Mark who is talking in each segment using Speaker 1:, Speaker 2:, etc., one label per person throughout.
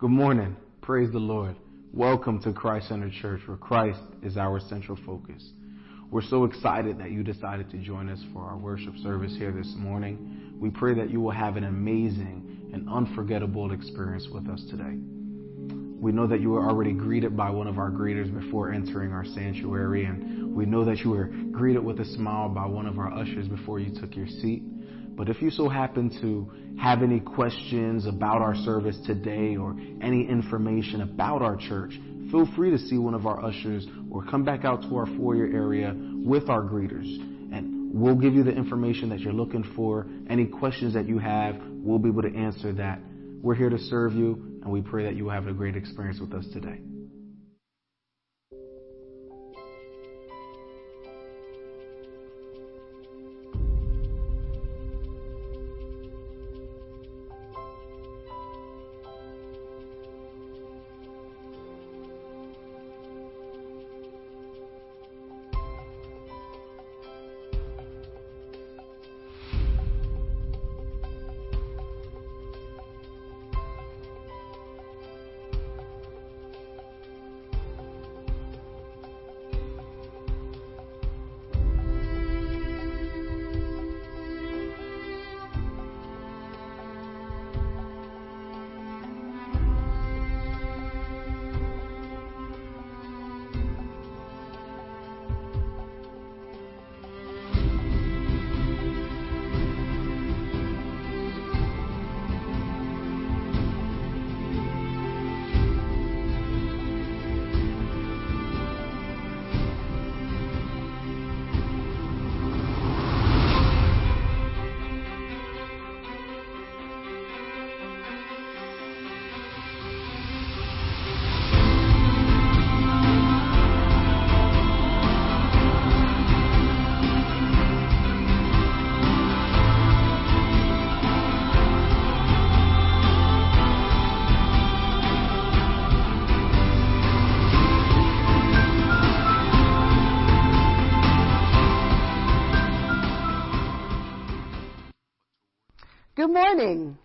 Speaker 1: Good morning. Praise the Lord. Welcome to Christ Centered Church, where Christ is our central focus. We're so excited that you decided to join us for our worship service here this morning. We pray that you will have an amazing and unforgettable experience with us today. We know that you were already greeted by one of our greeters before entering our sanctuary, and we know that you were greeted with a smile by one of our ushers before you took your seat. But if you so happen to have any questions about our service today or any information about our church, feel free to see one of our ushers or come back out to our foyer area with our greeters. And we'll give you the information that you're looking for. Any questions that you have, we'll be able to answer that. We're here to serve you, and we pray that you will have a great experience with us today.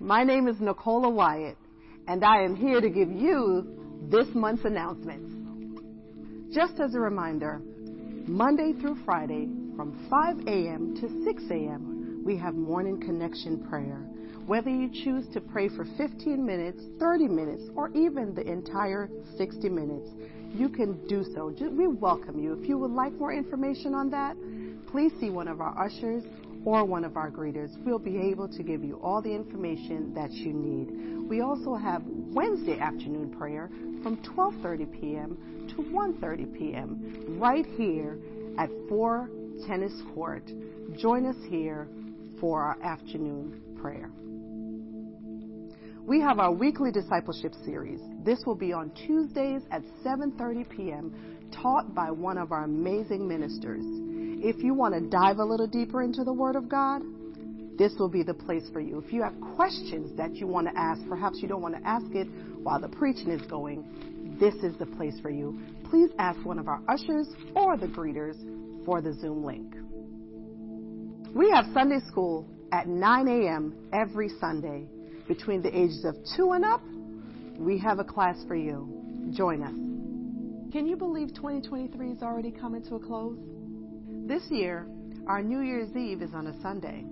Speaker 2: My name is Nicola Wyatt, and I am here to give you this month's announcements. Just as a reminder, Monday through Friday from 5 a.m. to 6 a.m., we have morning connection prayer. Whether you choose to pray for 15 minutes, 30 minutes, or even the entire 60 minutes, you can do so. We welcome you. If you would like more information on that, please see one of our ushers or one of our greeters. We'll be able to give you all the information that you need. We also have Wednesday afternoon prayer from 12:30 p.m. to 1:30 p.m. right here at 4 Tennis Court. Join us here for our afternoon prayer. We have our weekly discipleship series. This will be on Tuesdays at 7:30 p.m. taught by one of our amazing ministers. If you want to dive a little deeper into the Word of God, this will be the place for you. If you have questions that you want to ask, perhaps you don't want to ask it while the preaching is going, this is the place for you. Please ask one of our ushers or the greeters for the Zoom link. We have Sunday school at 9 a.m. every Sunday. Between the ages of 2 and up, we have a class for you. Join us. Can you believe 2023 is already coming to a close? This year, our New Year's Eve is on a Sunday.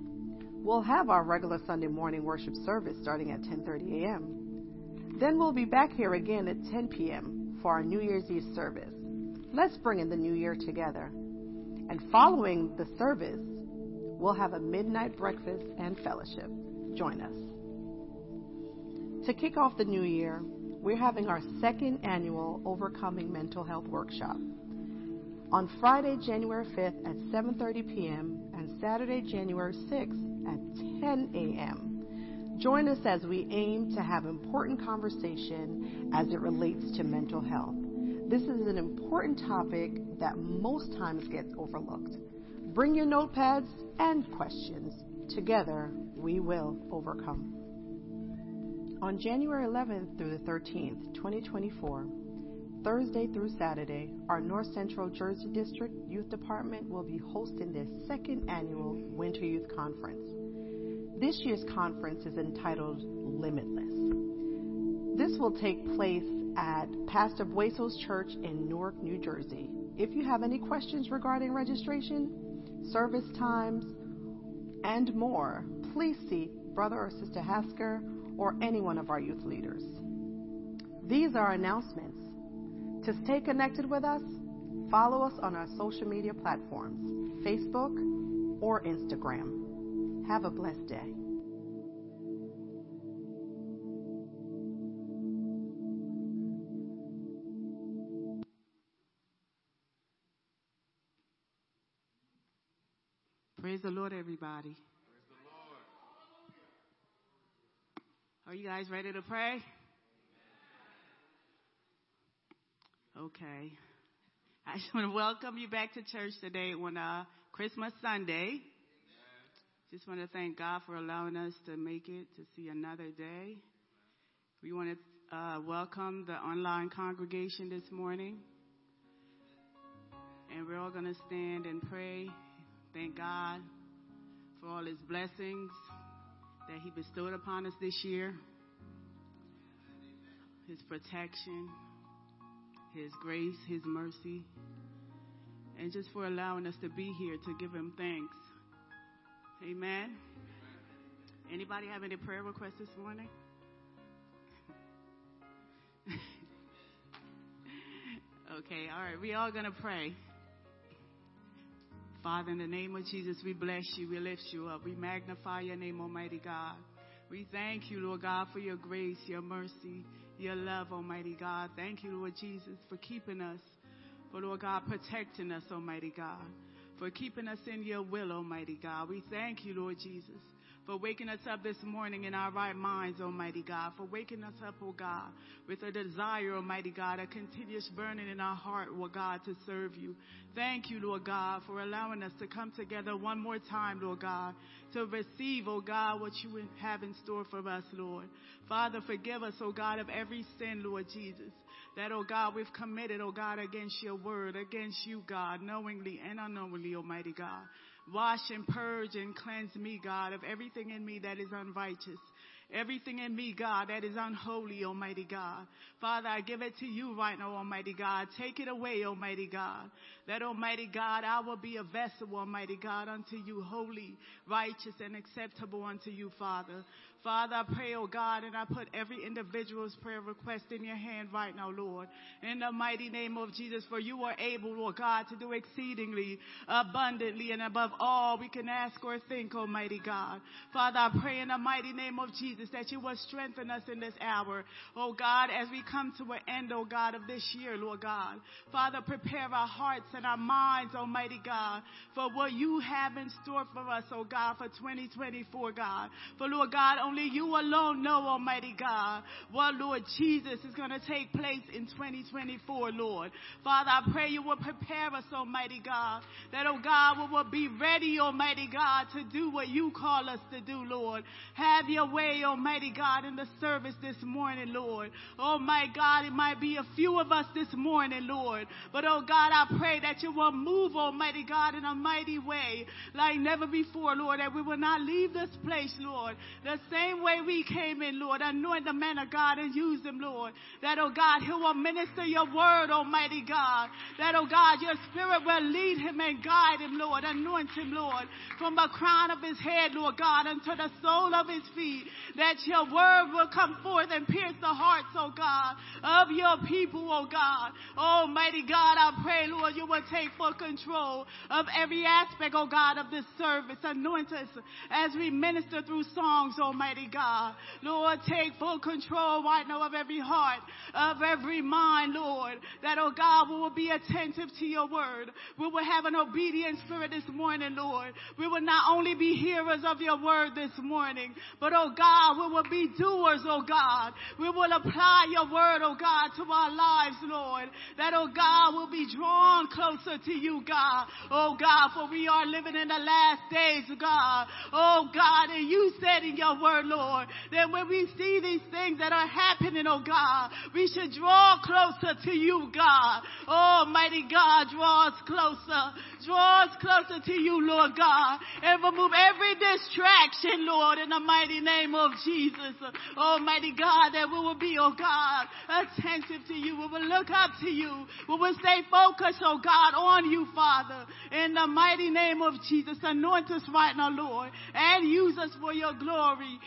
Speaker 2: We'll have our regular Sunday morning worship service starting at 10:30 a.m. Then we'll be back here again at 10 p.m. for our New Year's Eve service. Let's bring in the new year together. And following the service, we'll have a midnight breakfast and fellowship. Join us. To kick off the new year, we're having our second annual Overcoming Mental Health Workshop on Friday, January 5th at 7:30 p.m. and Saturday, January 6th at 10 a.m. Join us as we aim to have important conversation as it relates to mental health. This is an important topic that most times gets overlooked. Bring your notepads and questions. Together, we will overcome. On January 11th through the 13th, 2024, Thursday through Saturday, our North Central Jersey District Youth Department will be hosting their second annual Winter Youth Conference. This year's conference is entitled Limitless. This will take place at Pastor Bueso's Church in Newark, New Jersey. If you have any questions regarding registration, service times, and more, please see Brother or Sister Hasker or any one of our youth leaders. These are announcements. To stay connected with us, follow us on our social media platforms Facebook or Instagram. Have a blessed day.
Speaker 3: Praise the Lord, everybody. Are you guys ready to pray? Okay. I just want to welcome you back to church today on uh, Christmas Sunday. Just want to thank God for allowing us to make it to see another day. We want to uh, welcome the online congregation this morning. And we're all going to stand and pray. Thank God for all his blessings that he bestowed upon us this year. His protection, his grace, his mercy, and just for allowing us to be here to give him thanks. Amen. Anybody have any prayer requests this morning? okay, all right. We all going to pray. Father, in the name of Jesus, we bless you. We lift you up. We magnify your name, Almighty God. We thank you, Lord God, for your grace, your mercy, your love, Almighty God. Thank you, Lord Jesus, for keeping us, for, Lord God, protecting us, Almighty God, for keeping us in your will, Almighty God. We thank you, Lord Jesus, for waking us up this morning in our right minds, Almighty God, for waking us up, oh God, with a desire, Almighty God, a continuous burning in our heart, oh God, to serve you. Thank you, Lord God, for allowing us to come together one more time, Lord God, to receive, oh God, what you have in store for us, Lord. Father, forgive us, oh God, of every sin, Lord Jesus, that, oh God, we've committed, oh God, against your word, against you, God, knowingly and unknowingly, Almighty God. Wash and purge and cleanse me, God, of everything in me that is unrighteous. Everything in me, God, that is unholy, Almighty God. Father, I give it to you right now, Almighty God. Take it away, Almighty God. That, Almighty God, I will be a vessel, Almighty God, unto you, holy, righteous, and acceptable unto you, Father. Father, I pray, oh God, and I put every individual's prayer request in your hand right now, Lord. In the mighty name of Jesus, for you are able, Lord God, to do exceedingly, abundantly, and above all we can ask or think, Almighty God. Father, I pray in the mighty name of Jesus that you will strengthen us in this hour, oh God, as we come to an end, oh God, of this year, Lord God. Father, prepare our hearts and our minds, Almighty God, for what you have in store for us, oh God, for 2024, God. For Lord God, only you alone know, Almighty God, what, Lord Jesus, is going to take place in 2024, Lord. Father, I pray you will prepare us, Almighty God, that, oh God, we will be ready, Almighty God, to do what you call us to do, Lord. Have your way, Almighty God, in the service this morning, Lord. Oh my God, it might be a few of us this morning, Lord. But oh God, I pray that you will move, Almighty God, in a mighty way like never before, Lord, that we will not leave this place, Lord, the same same way we came in, Lord. Anoint the man of God and use him, Lord. That, oh God, he will minister your word, Almighty God. That, oh God, your spirit will lead him and guide him, Lord. Anoint him, Lord, from the crown of his head, Lord God, unto the sole of his feet. That your word will come forth and pierce the hearts, oh God, of your people, oh God. Almighty God, I pray, Lord, you will take full control of every aspect, oh God, of this service. Anoint us as we minister through songs, Almighty Almighty God. Lord, take full control right now of every heart, of every mind, Lord, that, oh God, we will be attentive to your word. We will have an obedient spirit this morning, Lord. We will not only be hearers of your word this morning, but, oh God, we will be doers, oh God. We will apply your word, oh God, to our lives, Lord. That, oh God, will be drawn closer to you, God. Oh God, for we are living in the last days, God. Oh God, and you said in your word, Lord, that when we see these things that are happening, oh God, we should draw closer to you, God. Oh, mighty God, draw us closer. Draw us closer to you, Lord God, and remove every distraction, Lord, in the mighty name of Jesus. Almighty God, that we will be, oh God, attentive to you. We will look up to you. We will stay focused, oh God, on you, Father. In the mighty name of Jesus, anoint us right now, Lord, and use us for your glory.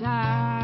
Speaker 4: desire.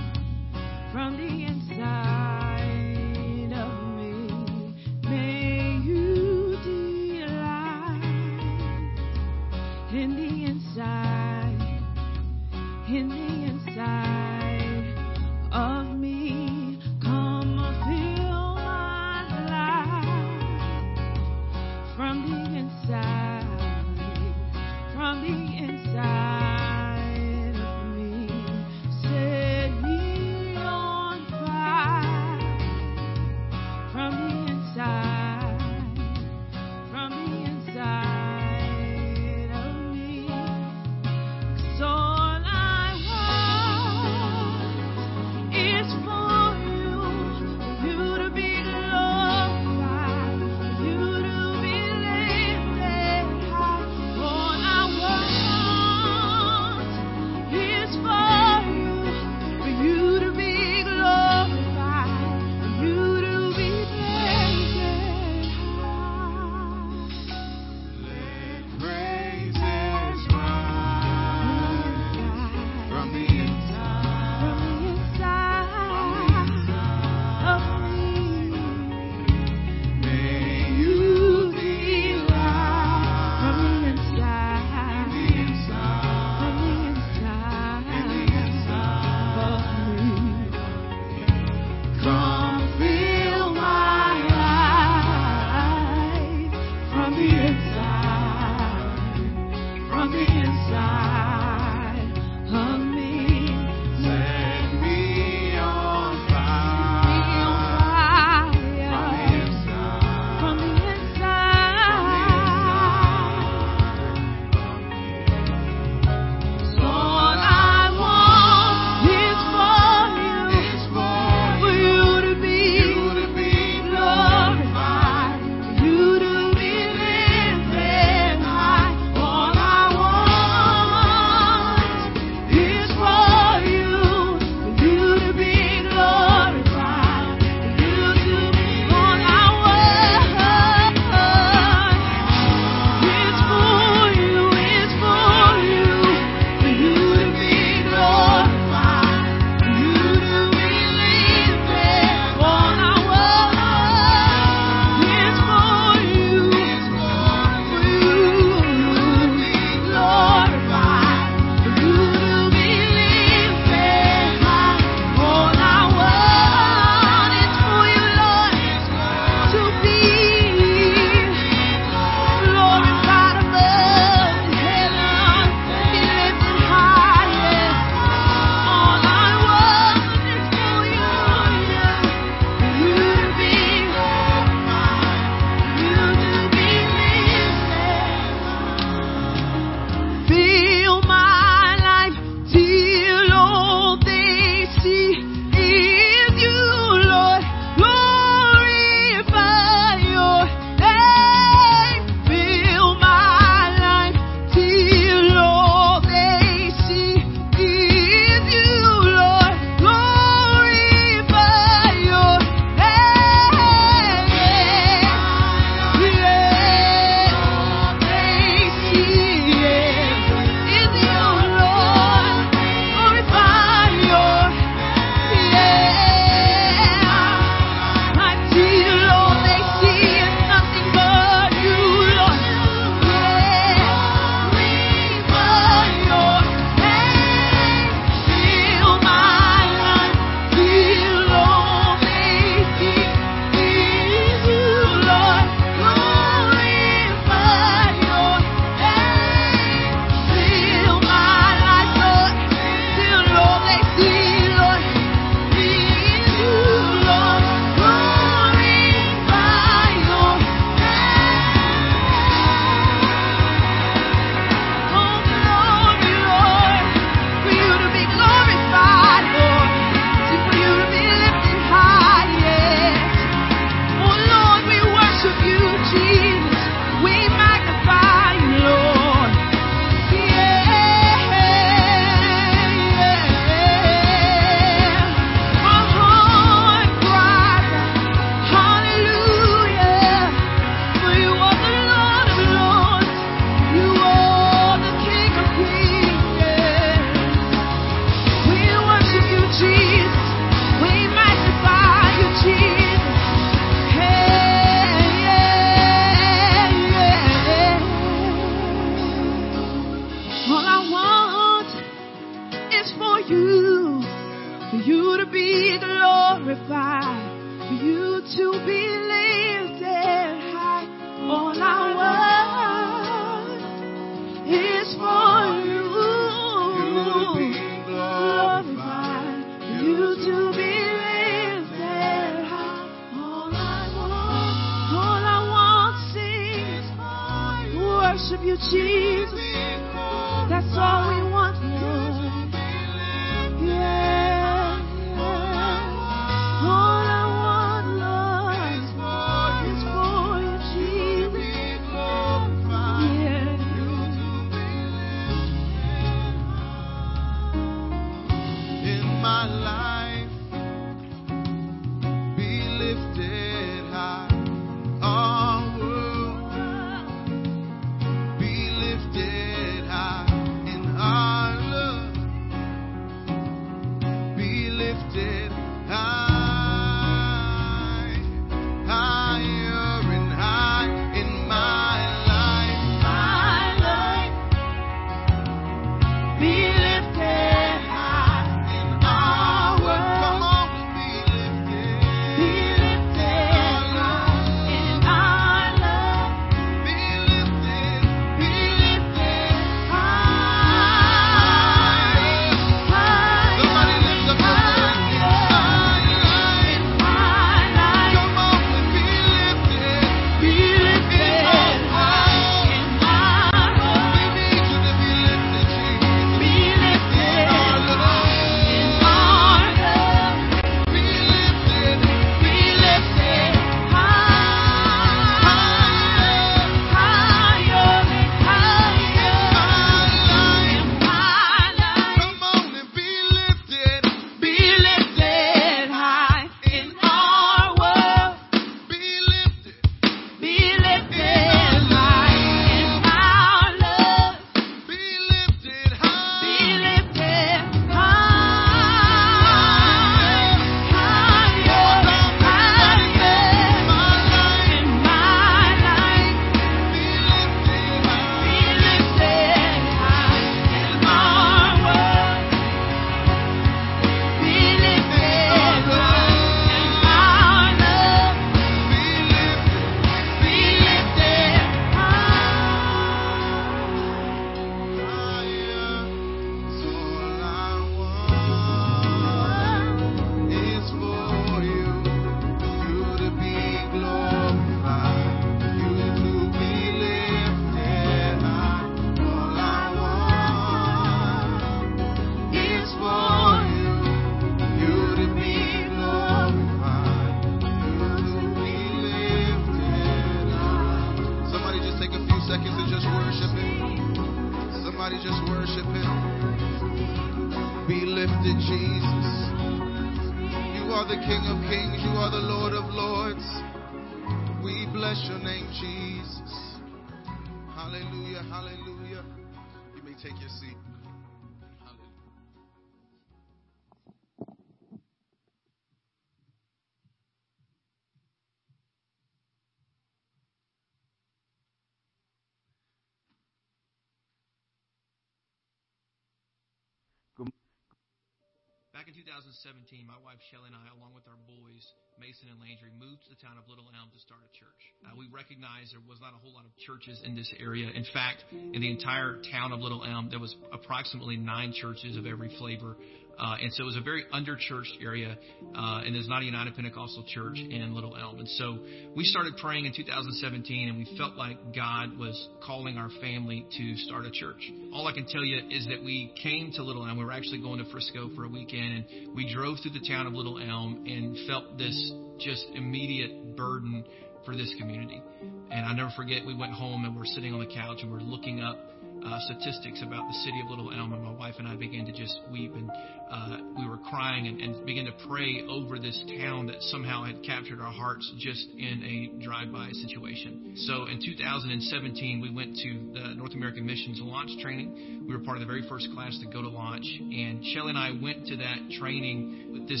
Speaker 5: Back in 2017, my wife Shelly and I, along with our boys, Mason and Landry, moved to the town of Little Elm to start a church. Uh, we recognized there was not a whole lot of churches in this area. In fact, in the entire town of Little Elm, there was approximately nine churches of every flavor. Uh, and so it was a very underchurched area, uh, and there's not a United Pentecostal church in Little Elm. And so we started praying in 2017, and we felt like God was calling our family to start a church. All I can tell you is that we came to Little Elm. We were actually going to Frisco for a weekend, and we drove through the town of Little Elm and felt this just immediate burden for this community. And I never forget, we went home and we're sitting on the couch and we're looking up uh, statistics about the city of Little Elm, and my wife and I began to just weep, and uh, we were crying and, and began to pray over this town that somehow had captured our hearts just in a drive-by situation. So in 2017, we went to the North American Missions launch training. We were part of the very first class to go to launch, and Shelly and I went to that training with this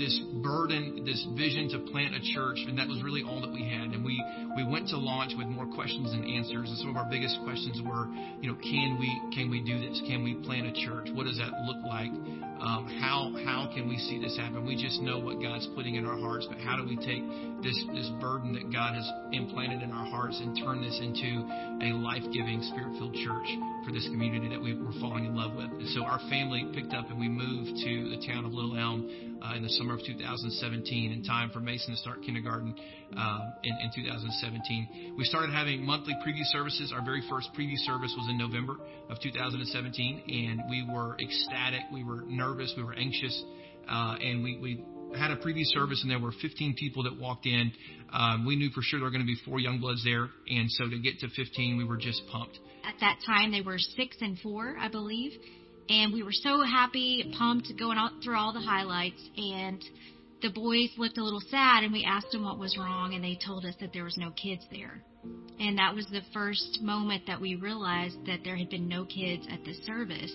Speaker 5: this burden, this vision to plant a church, and that was really all that we had. And we we went to launch with more questions than answers. And some of our biggest questions were, you know, can we can we do this? Can we plant a church? What does that look like? um, how how can we see this happen? We just know what God's putting in our hearts, but how do we take this this burden that God has implanted in our hearts and turn this into a life giving, spirit filled church for this community that we were falling in love with? And so our family picked up and we moved to the town of Little Elm uh, in the summer of 2017, in time for Mason to start kindergarten uh, in, in 2017. We started having monthly preview services. Our very first preview service was in November of 2017, and we were ecstatic. We were nervous nervous, we were anxious, uh, and we, we had a preview service, and there were 15 people that walked in. Um, we knew for sure there were going to be four Youngbloods there, and so to get to 15, we were just pumped.
Speaker 6: At that time, they were six and four, I believe, and we were so happy, pumped, going out through all the highlights, and the boys looked a little sad, and we asked them what was wrong, and they told us that there was no kids there. And that was the first moment that we realized that there had been no kids at the service.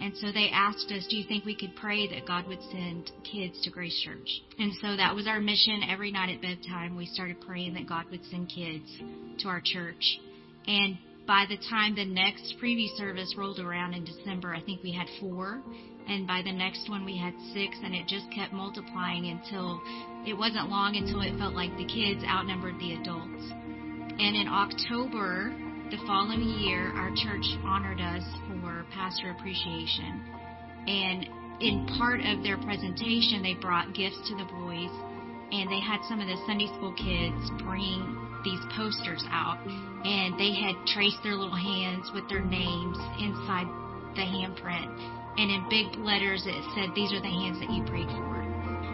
Speaker 6: And so they asked us, Do you think we could pray that God would send kids to Grace Church? And so that was our mission every night at bedtime. We started praying that God would send kids to our church. And by the time the next preview service rolled around in December, I think we had four. And by the next one, we had six. And it just kept multiplying until it wasn't long until it felt like the kids outnumbered the adults. And in October, the following year, our church honored us for pastor appreciation. And in part of their presentation, they brought gifts to the boys, and they had some of the Sunday school kids bring these posters out, and they had traced their little hands with their names inside the handprint. And in big letters, it said, These are the hands that you prayed for.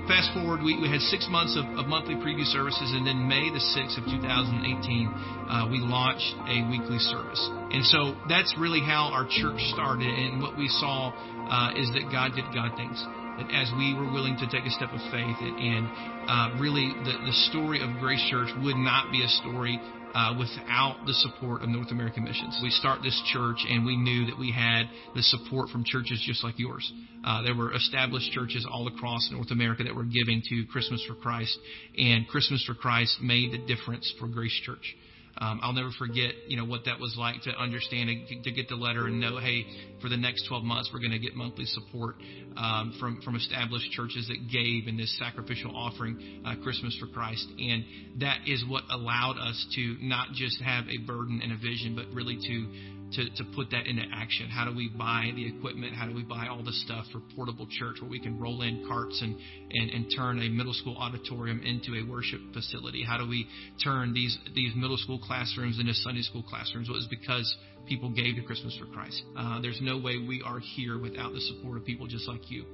Speaker 5: Fast forward, we, we had six months of, of, monthly preview services, and then May the 6th of 2018, uh, we launched a weekly service. And so that's really how our church started. And what we saw uh, is that God did God things. That as we were willing to take a step of faith, and, and uh, really the, the story of Grace Church would not be a story uh, without the support of North American Missions. We start this church, and we knew that we had the support from churches just like yours. Uh, there were established churches all across North America that were giving to Christmas for Christ, and Christmas for Christ made the difference for Grace Church. Um, I'll never forget, you know, what that was like to understand and to get the letter and know, hey, for the next 12 months, we're going to get monthly support um, from from established churches that gave in this sacrificial offering, uh, Christmas for Christ, and that is what allowed us to not just have a burden and a vision, but really to to, to put that into action? How do we buy the equipment? How do we buy all the stuff for portable church where we can roll in carts and, and, and turn a middle school auditorium into a worship facility? How do we turn these, these middle school classrooms into Sunday school classrooms? Well, it was because people gave to Christmas for Christ. Uh, there's no way we are here without the support of people just like you.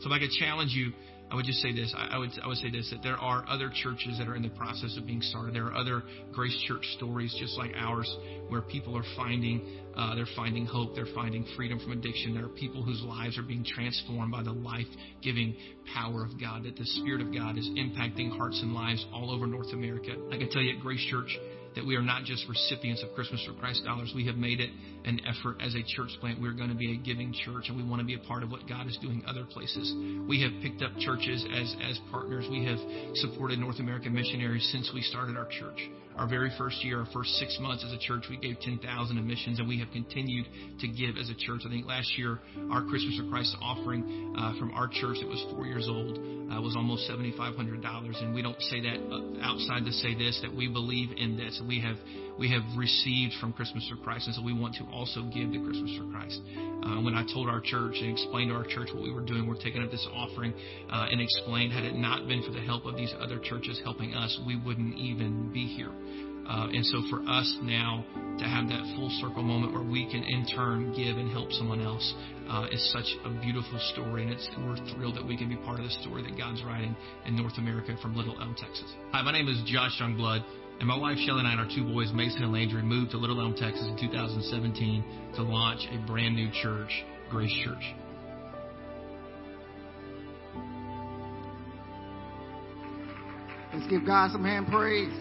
Speaker 5: So if I could challenge you I would just say this. I, would I would say this that there are other churches that are in the process of being started. There are other Grace Church stories just like ours where people are finding uh, they're finding hope. They're finding freedom from addiction. There are people whose lives are being transformed by the life-giving power of God. That the Spirit of God is impacting hearts and lives all over North America. I can tell you at Grace Church that we are not just recipients of Christmas for Christ dollars. We have made it an effort as a church plant. We're going to be a giving church, and we want to be a part of what God is doing other places. We have picked up churches as, as partners. We have supported North American missionaries since we started our church. Our very first year, our first six months as a church, we gave 10,000 in missions, and we have continued to give as a church. I think last year, our Christmas for Christ offering uh, from our church that was four years old uh, was almost $7,500. And we don't say that uh, outside to say this, that we believe in this. We have we have received from Christmas for Christ, and so we want to also give to Christmas for Christ. Uh, when I told our church and explained to our church what we were doing, we're taking up this offering uh, and explained had it not been for the help of these other churches helping us, we wouldn't even be here. Uh, and so for us now to have that full circle moment where we can in turn give and help someone else uh, is such a beautiful story, and it's, we're thrilled that we can be part of the story that God's writing in North America from Little Elm, Texas. Hi, my name is Josh Youngblood. And my wife Shelly and I and our two boys, Mason and Landry, moved to Little Elm, Texas in 2017 to launch a brand new church, Grace Church.
Speaker 7: Let's give God some hand praise.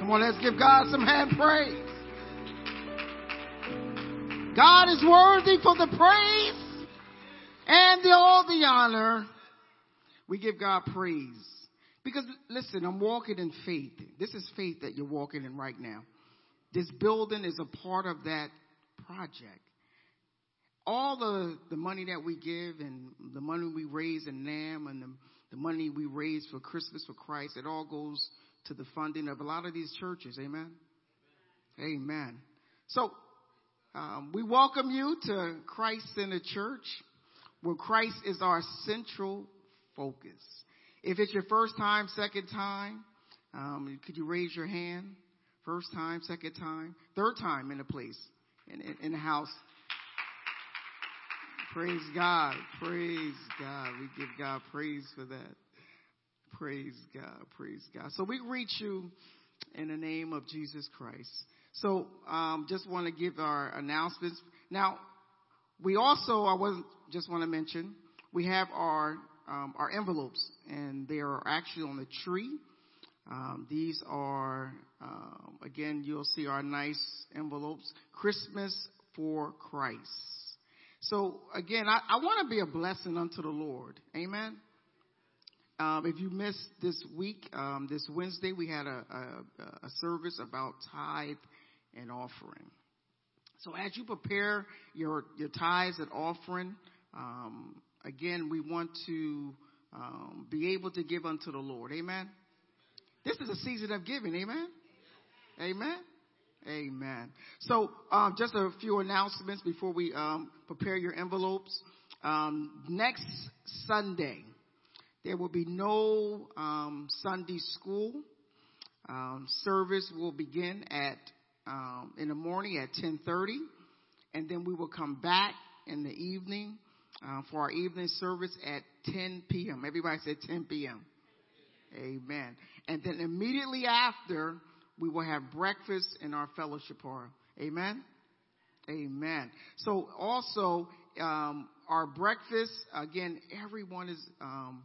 Speaker 7: Come on, let's give God some hand praise. God is worthy for the praise and the, all the honor. We give God praise. Because listen, I'm walking in faith. This is faith that you're walking in right now. This building is a part of that project. all the, the money that we give and the money we raise in NAM and the, the money we raise for Christmas for Christ, it all goes to the funding of a lot of these churches. Amen. Amen. So, um, we welcome you to Christ Center Church, where Christ is our central focus. If it's your first time, second time, um, could you raise your hand? First time, second time, third time in the place, in, in, in the house. Praise God. Praise God. We give God praise for that. Praise God. Praise God. So we greet you in the name of Jesus Christ. So um, just want to give our announcements. Now, we also, I wasn't just want to mention, we have our um, our envelopes, and they are actually on the tree. Um, these are um, again, you'll see our nice envelopes, Christmas for Christ. So again, I, I want to be a blessing unto the Lord. Amen. Um, if you missed this week, um, this Wednesday, we had a, a, a, service about tithe and offering. So as you prepare your your tithes and offering, um, again, we want to um, be able to give unto the Lord. Amen. This is a season of giving. Amen. Amen. Amen. So, um, just a few announcements before we um, prepare your envelopes. Um, next Sunday, there will be no um, Sunday school. Um, service will begin at in the morning at 10:30, and then we will come back in the evening uh, for our evening service at 10 p.m. Everybody said 10 p.m. Amen. And then immediately after, we will have breakfast in our fellowship hall. Amen. Amen. So also, um, our breakfast again, everyone is um,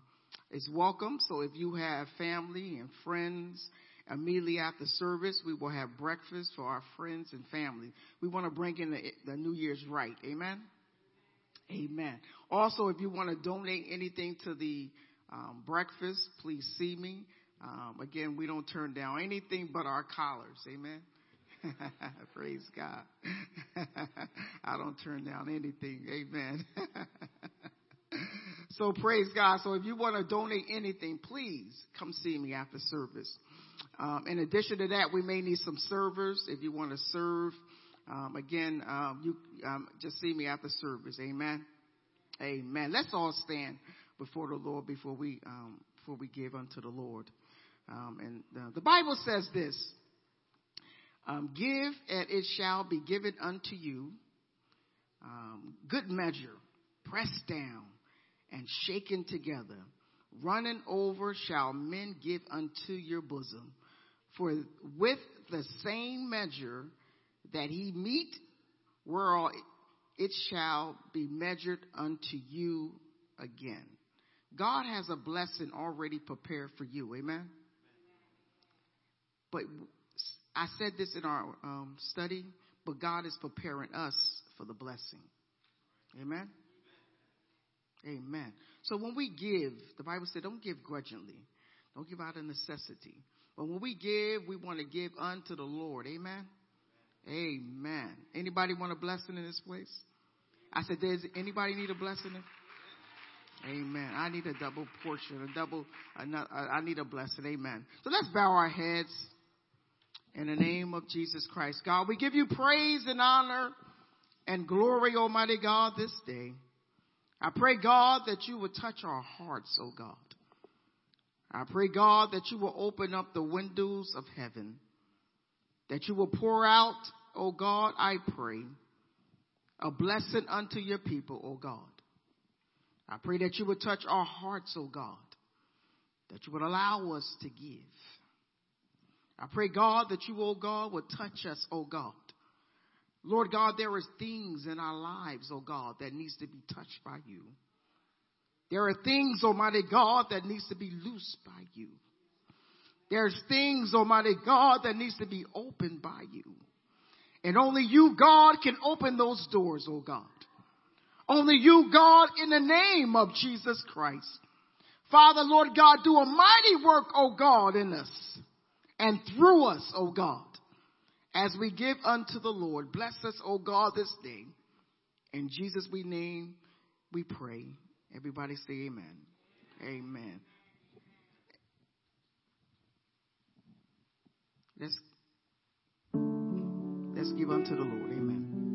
Speaker 7: is welcome. So if you have family and friends, immediately after service, we will have breakfast for our friends and family. We want to bring in the, the New Year's right. Amen. Amen. Also, if you want to donate anything to the um, breakfast, please see me. Um, again, we don't turn down anything but our collars. Amen. Praise God. I don't turn down anything. Amen. so praise God. So if you want to donate anything, please come see me after service. Um, in addition to that, we may need some servers if you want to serve. Um, again, um, you um, just see me after service. Amen. Amen. Let's all stand before the Lord before we um, before we give unto the Lord. Um, and the, the, Bible says this: um, "Give, and it shall be given unto you. good measure, pressed down, and shaken together, running over, shall men give unto your bosom. For with the same measure that he meet, whereof it shall be measured unto you again. God has a blessing already prepared for you. Amen. But I said this in our um, study, but God is preparing us for the blessing. Amen. Amen. So when we give, the Bible said, don't give grudgingly. Don't give out of necessity. But when we give, we want to give unto the Lord. Amen. Amen. Anybody want a blessing in this place? I said, does anybody need a blessing? Amen. I need a double portion, a double, uh, I need a blessing. Amen. So let's bow our heads in the name of Jesus Christ. God, we give you praise and honor and glory, Almighty God, this day. I pray, God, that you would touch our hearts, oh God. I pray, God, that you will open up the windows of heaven, that you will pour out, oh God, I pray, a blessing unto your people, oh God. I pray that you would touch our hearts, oh God, that you would allow us to give. I pray, God, that you, oh God, would touch us, oh God. Lord God, there is things in our lives, oh God, that needs to be touched by you. There are things, Almighty God, that needs to be loosed by you. There's things, Almighty God, that needs to be opened by you. And only you, God, can open those doors, oh God. Only you, God, in the name of Jesus Christ. Father, Lord God, do a mighty work, oh God, in us and through us, oh God, as we give unto the Lord. Bless us, oh God, this day.
Speaker 4: In Jesus we name, we pray. Everybody say amen. Amen. Let's let's give unto the Lord. Amen.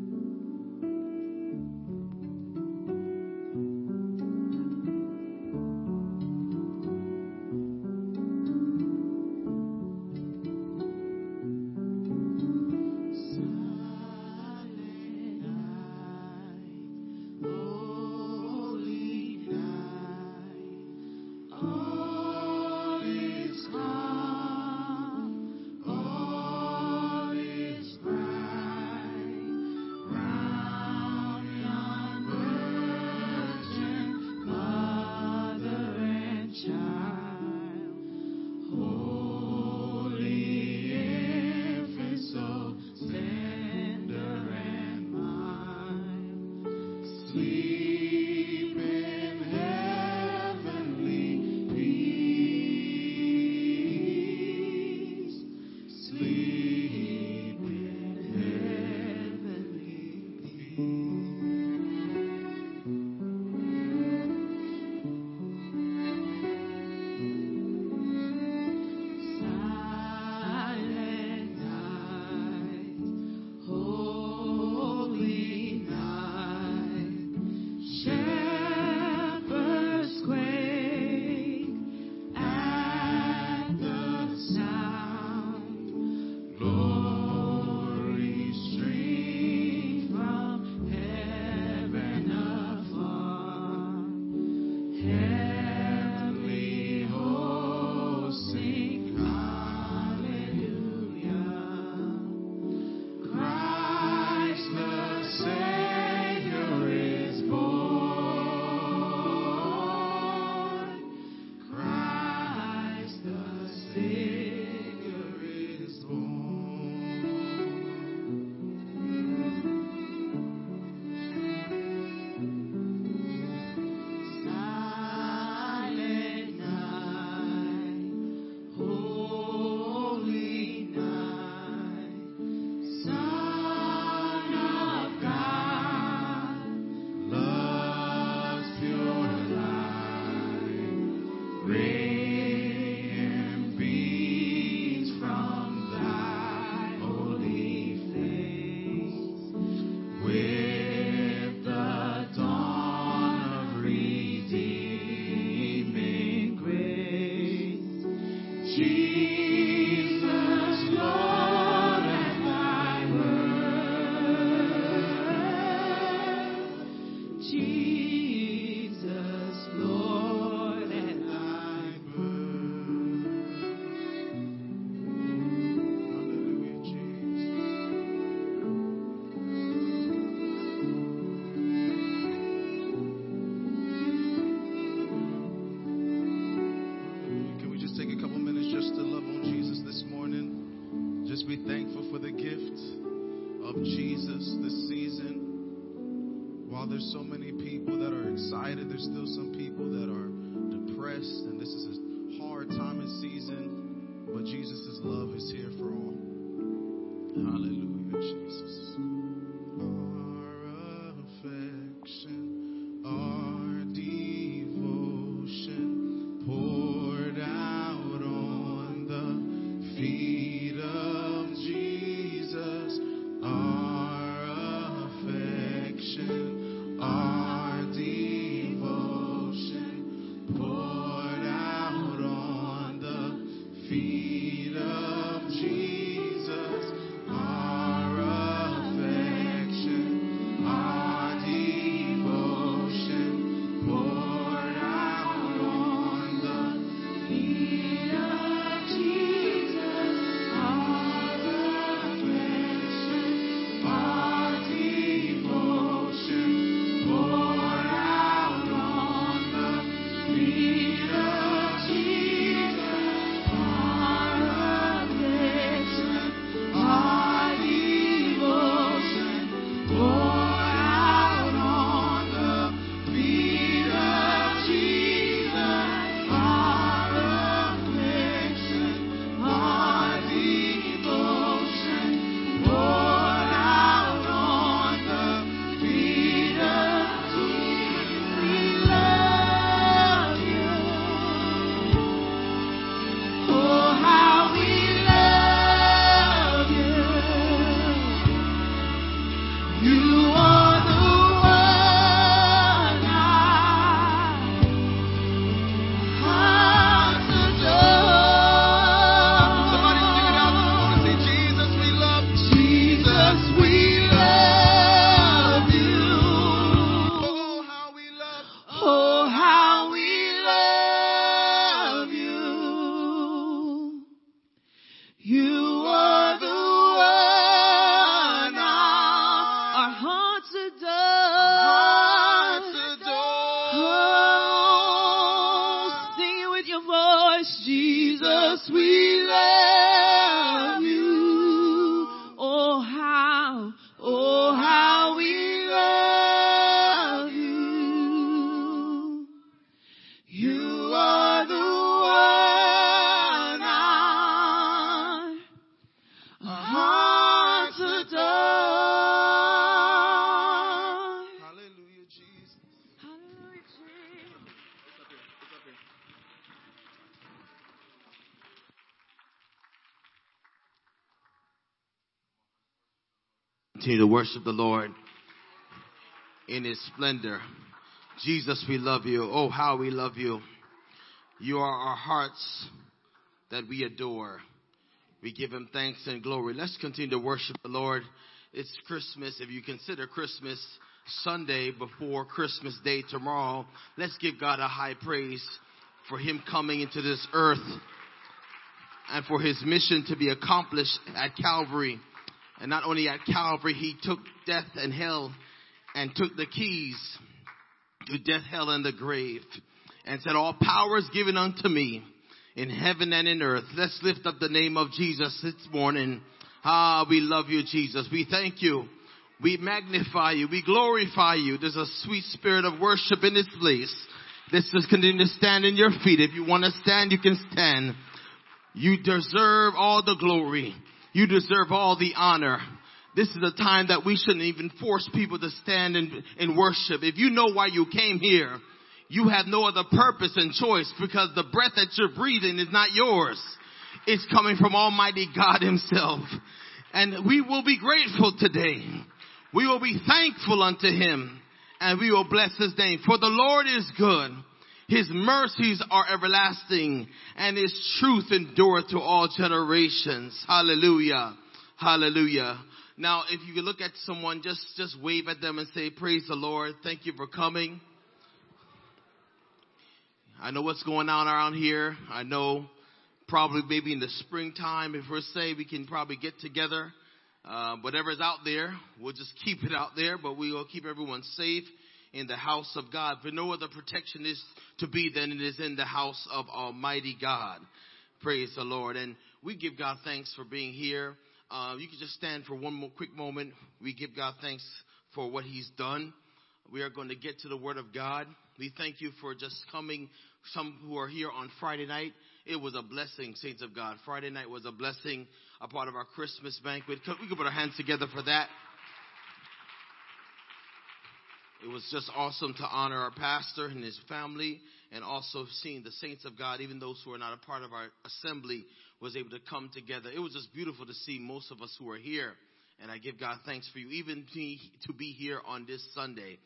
Speaker 8: Continue to worship the Lord in His splendor. Jesus, we love you. Oh, how we love you. You are our hearts that we adore. We give Him thanks and glory. Let's continue to worship the Lord. It's Christmas. If you consider Christmas Sunday before Christmas Day tomorrow, let's give God a high praise for Him coming into this earth and for His mission to be accomplished at Calvary. And not only at Calvary, he took death and hell and took the keys to death, hell, and the grave and said, all power is given unto me in heaven and in earth. Let's lift up the name of Jesus this morning. Ah, we love you, Jesus. We thank you. We magnify you. We glorify you. There's a sweet spirit of worship in this place. Let's just continue to stand in your feet. If you want to stand, you can stand. You deserve all the glory. You deserve all the honor. This is a time that we shouldn't even force people to stand and, and worship. If you know why you came here, you have no other purpose and choice because the breath that you're breathing is not yours. It's coming from Almighty God Himself. And we will be grateful today. We will be thankful unto Him and we will bless His name. For the Lord is good. His mercies are everlasting and His truth endureth to all generations. Hallelujah. Hallelujah. Now, if you look at someone, just, just wave at them and say, praise the Lord. Thank you for coming. I know what's going on around here. I know probably maybe in the springtime, if we're say we can probably get together. Uh, whatever's out there, we'll just keep it out there, but we will keep everyone safe in the house of God. For no other protection is to be than it is in the house of Almighty God. Praise the Lord. And we give God thanks for being here. Uh, you can just stand for one more quick moment. We give God thanks for what He's done. We are going to get to the Word of God. We thank you for just coming. Some who are here on Friday night. It was a blessing, saints of God. Friday night was a blessing, a part of our Christmas banquet. We can put our hands together for that. It was just awesome to honor our pastor and his family and also seeing the saints of God, even those who are not a part of our assembly, was able to come together. It was just beautiful to see most of us who are here. And I give God thanks for you, even to be here on this Sunday.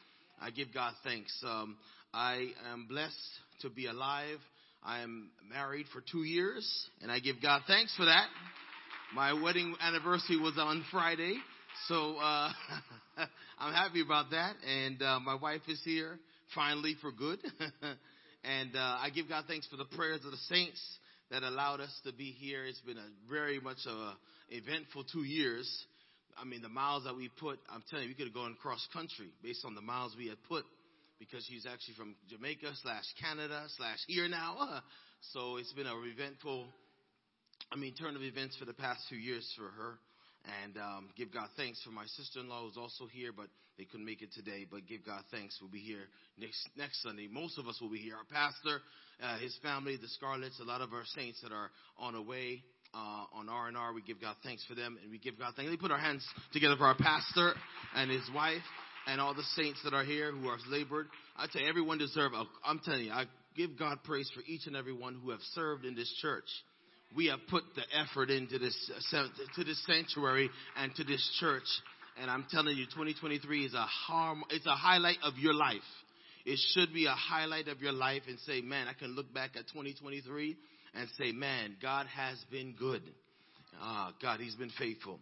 Speaker 8: I give God thanks. Um, I am blessed to be alive. I am married for two years, and I give God thanks for that. My wedding anniversary was on Friday, so uh, I'm happy about that. And uh, my wife is here finally for good. and uh, I give God thanks for the prayers of the saints that allowed us to be here. It's been a very much a eventful two years. I mean, the miles that we put, I'm telling you, we could have gone cross country based on the miles we had put because she's actually from Jamaica slash Canada slash here now. So it's been a eventful, I mean, turn of events for the past few years for her. And um, give God thanks for my sister-in-law who's also here, but they couldn't make it today. But give God thanks. We'll be here next next Sunday. Most of us will be here. Our pastor, uh, his family, the Scarlets, a lot of our saints that are on the way uh, on R&R. We give God thanks for them, and we give God thanks. We put our hands together for our pastor and his wife and all the saints that are here who have labored. I tell you, everyone deserve. I'm telling you, I give God praise for each and every one who have served in this church. We have put the effort into this to this sanctuary and to this church, and I'm telling you, 2023 is a harm. It's a highlight of your life. It should be a highlight of your life, and say, man, I can look back at 2023 and say, man, God has been good. Ah, God, He's been faithful.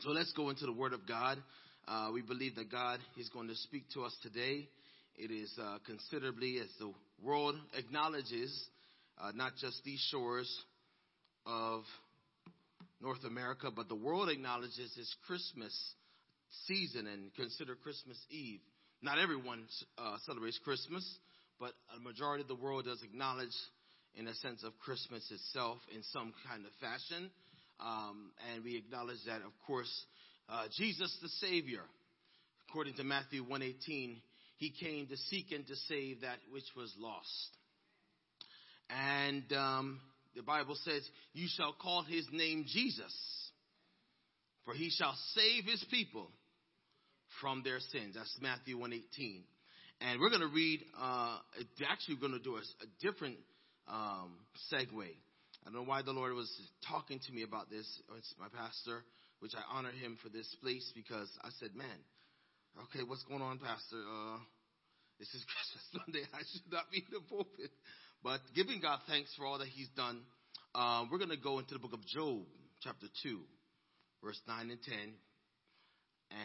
Speaker 8: So let's go into the Word of God. Uh, we believe that God is going to speak to us today. It is uh, considerably as the world acknowledges uh, not just these shores of North America, but the world acknowledges it's Christmas season and consider Christmas Eve. Not everyone uh, celebrates Christmas, but a majority of the world does acknowledge, in a sense, of Christmas itself in some kind of fashion. Um, and we acknowledge that, of course, uh, Jesus the Savior, according to Matthew 1:18, he came to seek and to save that which was lost. And um, the Bible says, "You shall call his name Jesus, for he shall save his people from their sins." That's Matthew 1:18. And we're going to read. Uh, actually, we're going to do a, a different um, segue. I don't know why the Lord was talking to me about this. It's my pastor, which I honor him for this place because I said, "Man, okay, what's going on, Pastor? Uh, this is Christmas Sunday. I should not be in the pulpit." But giving God thanks for all that He's done, uh, we're going to go into the book of Job, chapter 2, verse 9 and 10.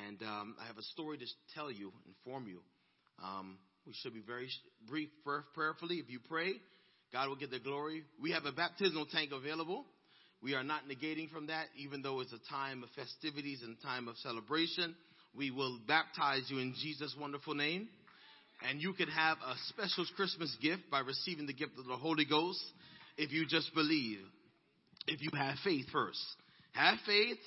Speaker 8: And um, I have a story to tell you, inform you. Um, we should be very brief, prayerfully. If you pray, God will get the glory. We have a baptismal tank available. We are not negating from that, even though it's a time of festivities and time of celebration. We will baptize you in Jesus' wonderful name. And you can have a special Christmas gift by receiving the gift of the Holy Ghost if you just believe. If you have faith first. Have faith,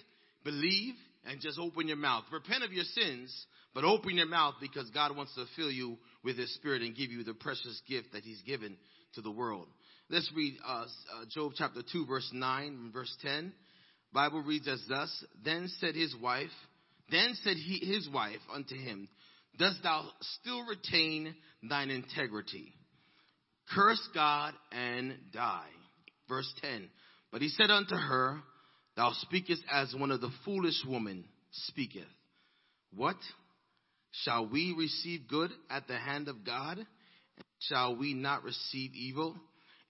Speaker 8: believe, and just open your mouth. Repent of your sins, but open your mouth because God wants to fill you with His Spirit and give you the precious gift that He's given to the world. Let's read uh, uh, Job chapter 2, verse 9 and verse 10. Bible reads as thus, Then said his wife, then said he, his wife unto him, dost thou still retain thine integrity? Curse God and die. Verse 10. But he said unto her, Thou speakest as one of the foolish women speaketh. What? Shall we receive good at the hand of God? Shall we not receive evil?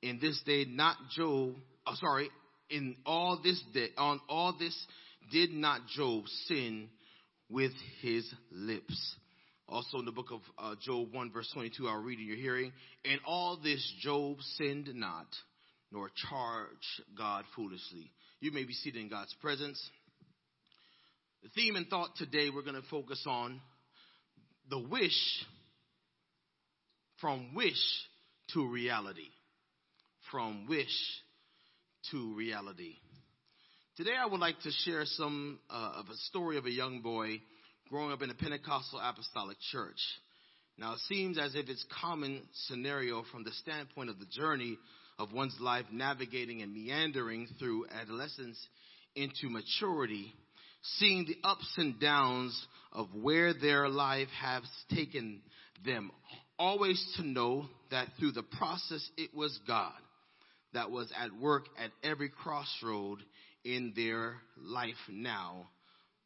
Speaker 8: In this day, not Job, oh, sorry, in all this day, on all this did not Job sin with his lips. Also in the book of uh, Job 1 verse 22, I'll read in your hearing. In all this Job sinned not, nor charged God foolishly. You may be seated in God's presence. The theme and thought today we're going to focus on the wish from wish to reality. From wish to reality. Today I would like to share some uh, of a story of a young boy growing up in a Pentecostal apostolic church. Now, it seems as if it's common scenario from the standpoint of the journey of one's life navigating and meandering through adolescence into maturity, seeing the ups and downs of where their life has taken them, always to know that through the process it was God that was at work at every crossroad in their life now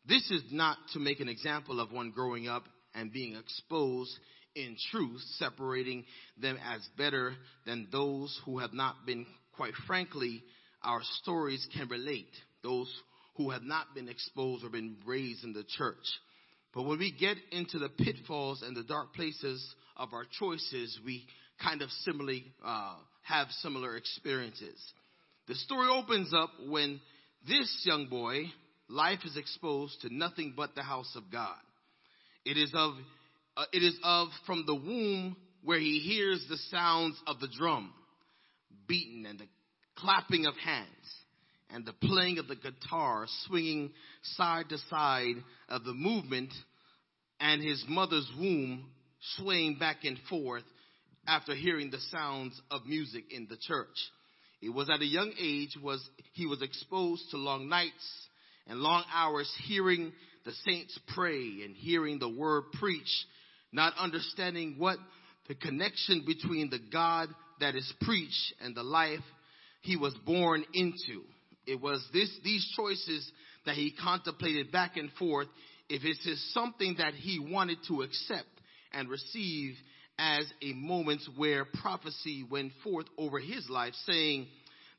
Speaker 8: this is not to make an example of one growing up and being exposed in truth, separating them as better than those who have not been, quite frankly, our stories can relate. Those who have not been exposed or been raised in the church. But when we get into the pitfalls and the dark places of our choices, we kind of similarly uh, have similar experiences. The story opens up when this young boy life is exposed to nothing but the house of God. It is of, uh, it is of from the womb where he hears the sounds of the drum beaten and the clapping of hands and the playing of the guitar swinging side to side of the movement and his mother's womb swaying back and forth after hearing the sounds of music in the church. It was at a young age was he was exposed to long nights and long hours hearing the saints pray and hearing the word preached, not understanding what the connection between the God that is preached and the life he was born into. It was this, these choices that he contemplated back and forth if it is something that he wanted to accept and receive as a moment where prophecy went forth over his life saying,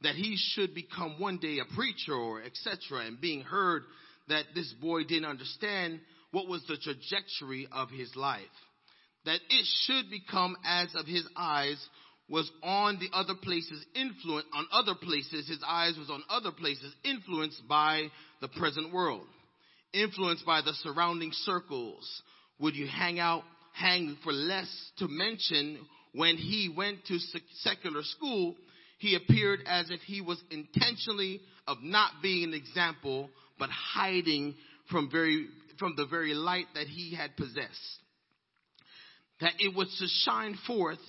Speaker 8: that he should become one day a preacher or etc. and being heard that this boy didn't understand what was the trajectory of his life. That it should become as of his eyes was on the other places influence on other places his eyes was on other places influenced by the present world influenced by the surrounding circles would you hang out hang for less to mention when he went to secular school he appeared as if he was intentionally of not being an example but hiding from very from the very light that he had possessed that it was to shine forth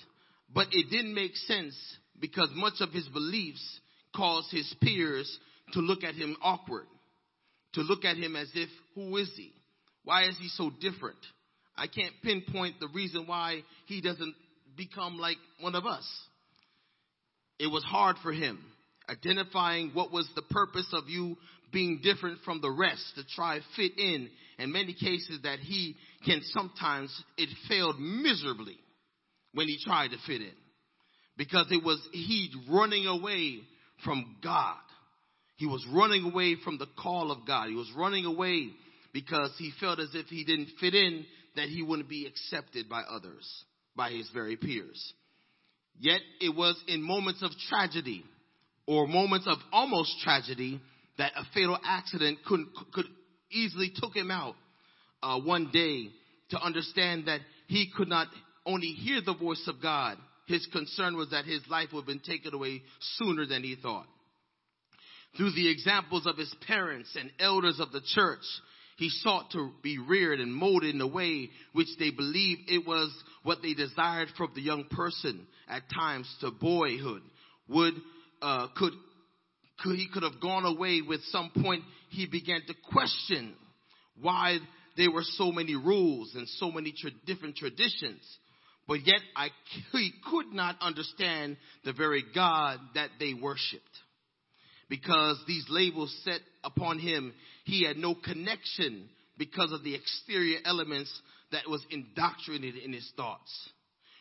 Speaker 8: but it didn't make sense because much of his beliefs caused his peers to look at him awkward, to look at him as if, who is he? Why is he so different? I can't pinpoint the reason why he doesn't become like one of us. It was hard for him identifying what was the purpose of you being different from the rest to try fit in. In many cases that he can sometimes, it failed miserably when he tried to fit in. Because it was he running away from God. He was running away from the call of God. He was running away because he felt as if he didn't fit in, that he wouldn't be accepted by others, by his very peers. Yet it was in moments of tragedy or moments of almost tragedy that a fatal accident could, could easily took him out uh, one day to understand that he could not only hear the voice of God. His concern was that his life would have been taken away sooner than he thought. Through the examples of his parents and elders of the church, he sought to be reared and molded in a way which they believed it was what they desired from the young person at times to boyhood. Would, uh, could, could, he could have gone away with some point he began to question why there were so many rules and so many tra- different traditions but yet I, he could not understand the very God that they worshiped. Because these labels set upon him, he had no connection because of the exterior elements that was indoctrinated in his thoughts,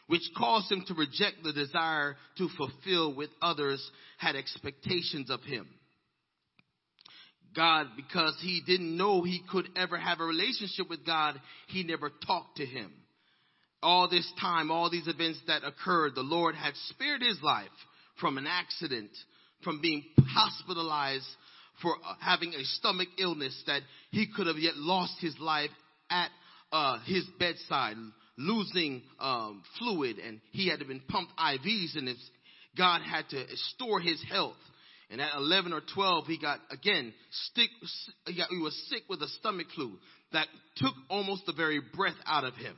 Speaker 8: which caused him to reject the desire to fulfill with others had expectations of him. God, because he didn't know he could ever have a relationship with God, he never talked to him all this time, all these events that occurred, the Lord had spared his life from an accident, from being hospitalized for having a stomach illness that he could have yet lost his life at uh, his bedside, losing um, fluid, and he had to been pumped IVs, and God had to store his health. And at 11 or 12, he got, again, stick, he, got, he was sick with a stomach flu that took almost the very breath out of him.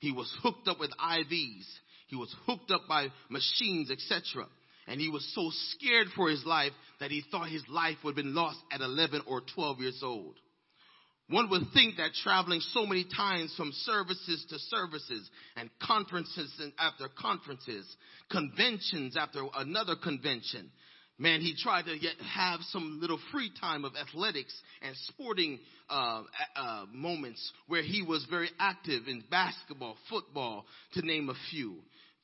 Speaker 8: He was hooked up with IVs. He was hooked up by machines, etc. And he was so scared for his life that he thought his life would have been lost at 11 or 12 years old. One would think that traveling so many times from services to services and conferences after conferences, conventions after another convention, man, he tried to yet have some little free time of athletics and sporting uh, uh, moments where he was very active in basketball, football, to name a few.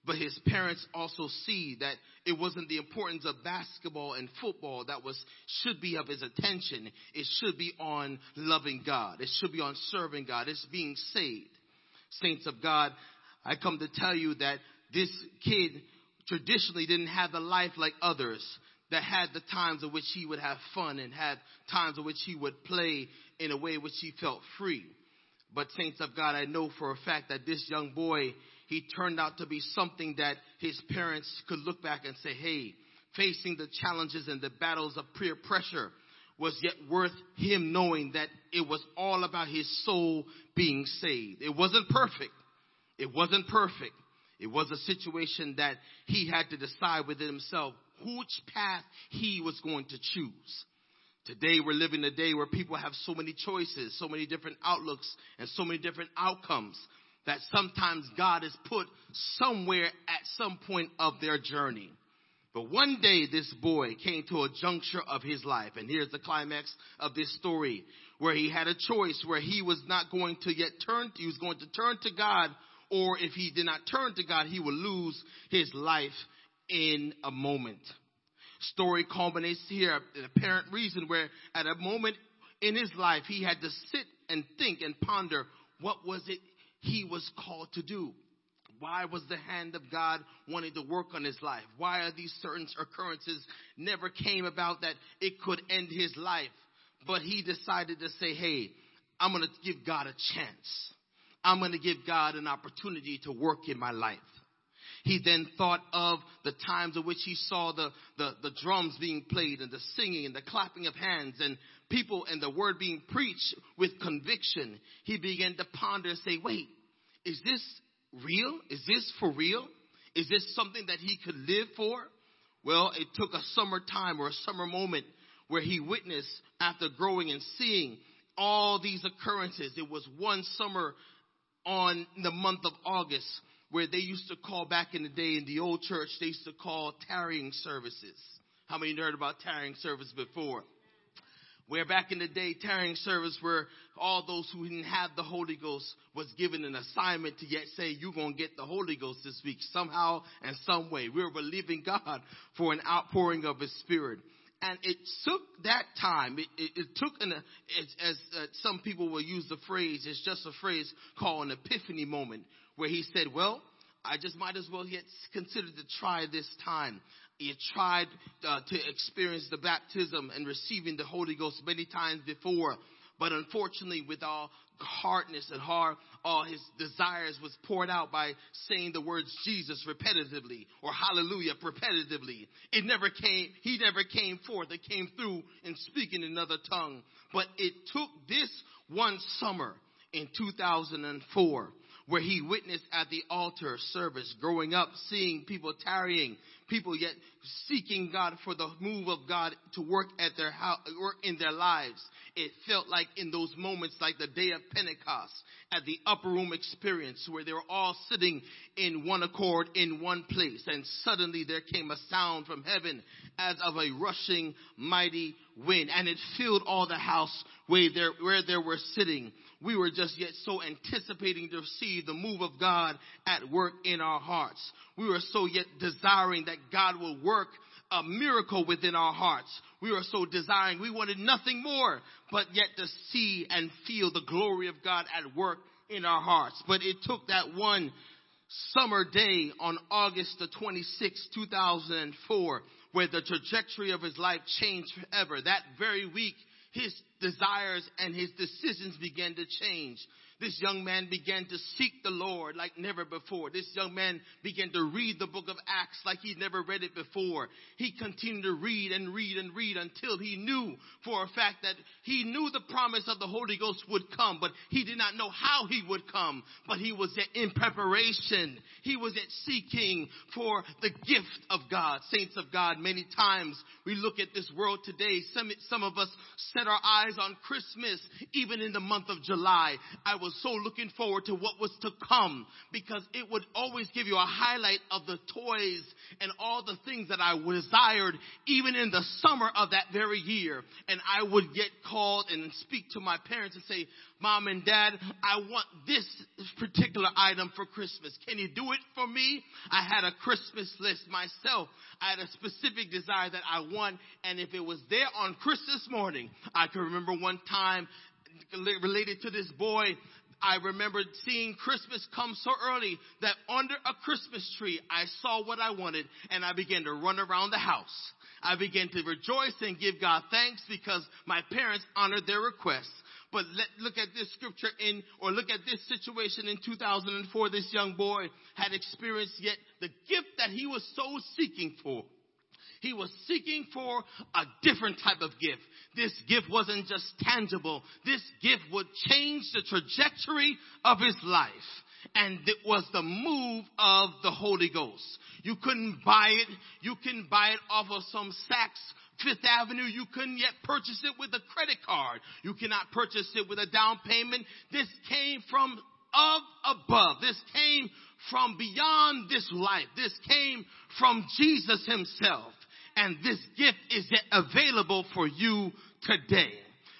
Speaker 8: But his parents also see that it wasn't the importance of basketball and football that was should be of his attention. It should be on loving God. It should be on serving God. It's being saved. Saints of God, I come to tell you that this kid traditionally didn't have a life like others that had the times in which he would have fun and had times in which he would play in a way in which he felt free. But saints of God, I know for a fact that this young boy, he turned out to be something that his parents could look back and say, hey, facing the challenges and the battles of peer pressure was yet worth him knowing that it was all about his soul being saved. It wasn't perfect. It wasn't perfect. It was a situation that he had to decide within himself which path he was going to choose. Today we're living a day where people have so many choices, so many different outlooks, and so many different outcomes that sometimes God is put somewhere at some point of their journey. But one day this boy came to a juncture of his life, and here's the climax of this story, where he had a choice where he was not going to yet turn, he was going to turn to God, or if he did not turn to God, he would lose his life in a moment. Story culminates here, an apparent reason where at a moment in his life he had to sit and think and ponder what was it he was called to do. Why was the hand of God wanting to work on his life? Why are these certain occurrences never came about that it could end his life? But he decided to say, hey, I'm going to give God a chance. I'm going to give God an opportunity to work in my life. He then thought of the times in which he saw the, the, the, drums being played and the singing and the clapping of hands and people and the word being preached with conviction. He began to ponder and say, wait, is this real? Is this for real? Is this something that he could live for? Well, it took a summer time or a summer moment where he witnessed after growing and seeing all these occurrences. It was one summer on the month of August where they used to call back in the day in the old church, they used to call tarrying services. How many heard about tarrying service before? Where back in the day, tarrying service where all those who didn't have the Holy Ghost was given an assignment to yet say, you're going to get the Holy Ghost this week somehow and some way. We were believing God for an outpouring of His Spirit. And it took that time. It, it, it took an, as, as uh, some people will use the phrase, it's just a phrase called an epiphany moment, where he said, well, I just might as well yet consider to try this time. He tried uh, to experience the baptism and receiving the Holy Ghost many times before, but unfortunately, with all hardness and hard, all his desires was poured out by saying the words Jesus repetitively or hallelujah repetitively. It never came, he never came forth. It came through in speaking another tongue. But it took this one summer in 2004 where he witnessed at the altar service, growing up, seeing people tarrying, people yet seeking God for the move of God to work at their house, work in their lives. It felt like in those moments, like the day of Pentecost, at the upper room experience, where they were all sitting in one accord in one place, and suddenly there came a sound from heaven as of a rushing mighty wind, and it filled all the house where there, where they were sitting we were just yet so anticipating to see the move of God at work in our hearts. We were so yet desiring that God will work a miracle within our hearts. We were so desiring. We wanted nothing more but yet to see and feel the glory of God at work in our hearts. But it took that one summer day on August the 26th, 2004, where the trajectory of his life changed forever. That very week, his desires and his decisions began to change. This young man began to seek the Lord like never before. This young man began to read the book of Acts like he'd never read it before. He continued to read and read and read until he knew for a fact that he knew the promise of the Holy Ghost would come, but he did not know how he would come. But he was in preparation. He was at seeking for the gift of God. Saints of God, many times we look at this world today. Some, some of us set our eyes on Christmas, even in the month of July. I was was so looking forward to what was to come because it would always give you a highlight of the toys and all the things that I desired even in the summer of that very year. And I would get called and speak to my parents and say, Mom and Dad, I want this particular item for Christmas. Can you do it for me? I had a Christmas list myself. I had a specific desire that I want, and if it was there on Christmas morning, I can remember one time related to this boy I remember seeing Christmas come so early that under a Christmas tree, I saw what I wanted and I began to run around the house. I began to rejoice and give God thanks because my parents honored their request. But let, look at this scripture in, or look at this situation in 2004. This young boy had experienced yet the gift that he was so seeking for. He was seeking for a different type of gift. This gift wasn't just tangible. This gift would change the trajectory of his life. And it was the move of the Holy Ghost. You couldn't buy it. You can buy it off of some Saks Fifth Avenue. You couldn't yet purchase it with a credit card. You cannot purchase it with a down payment. This came from of above. This came from beyond this life. This came from Jesus himself and this gift is yet available for you today.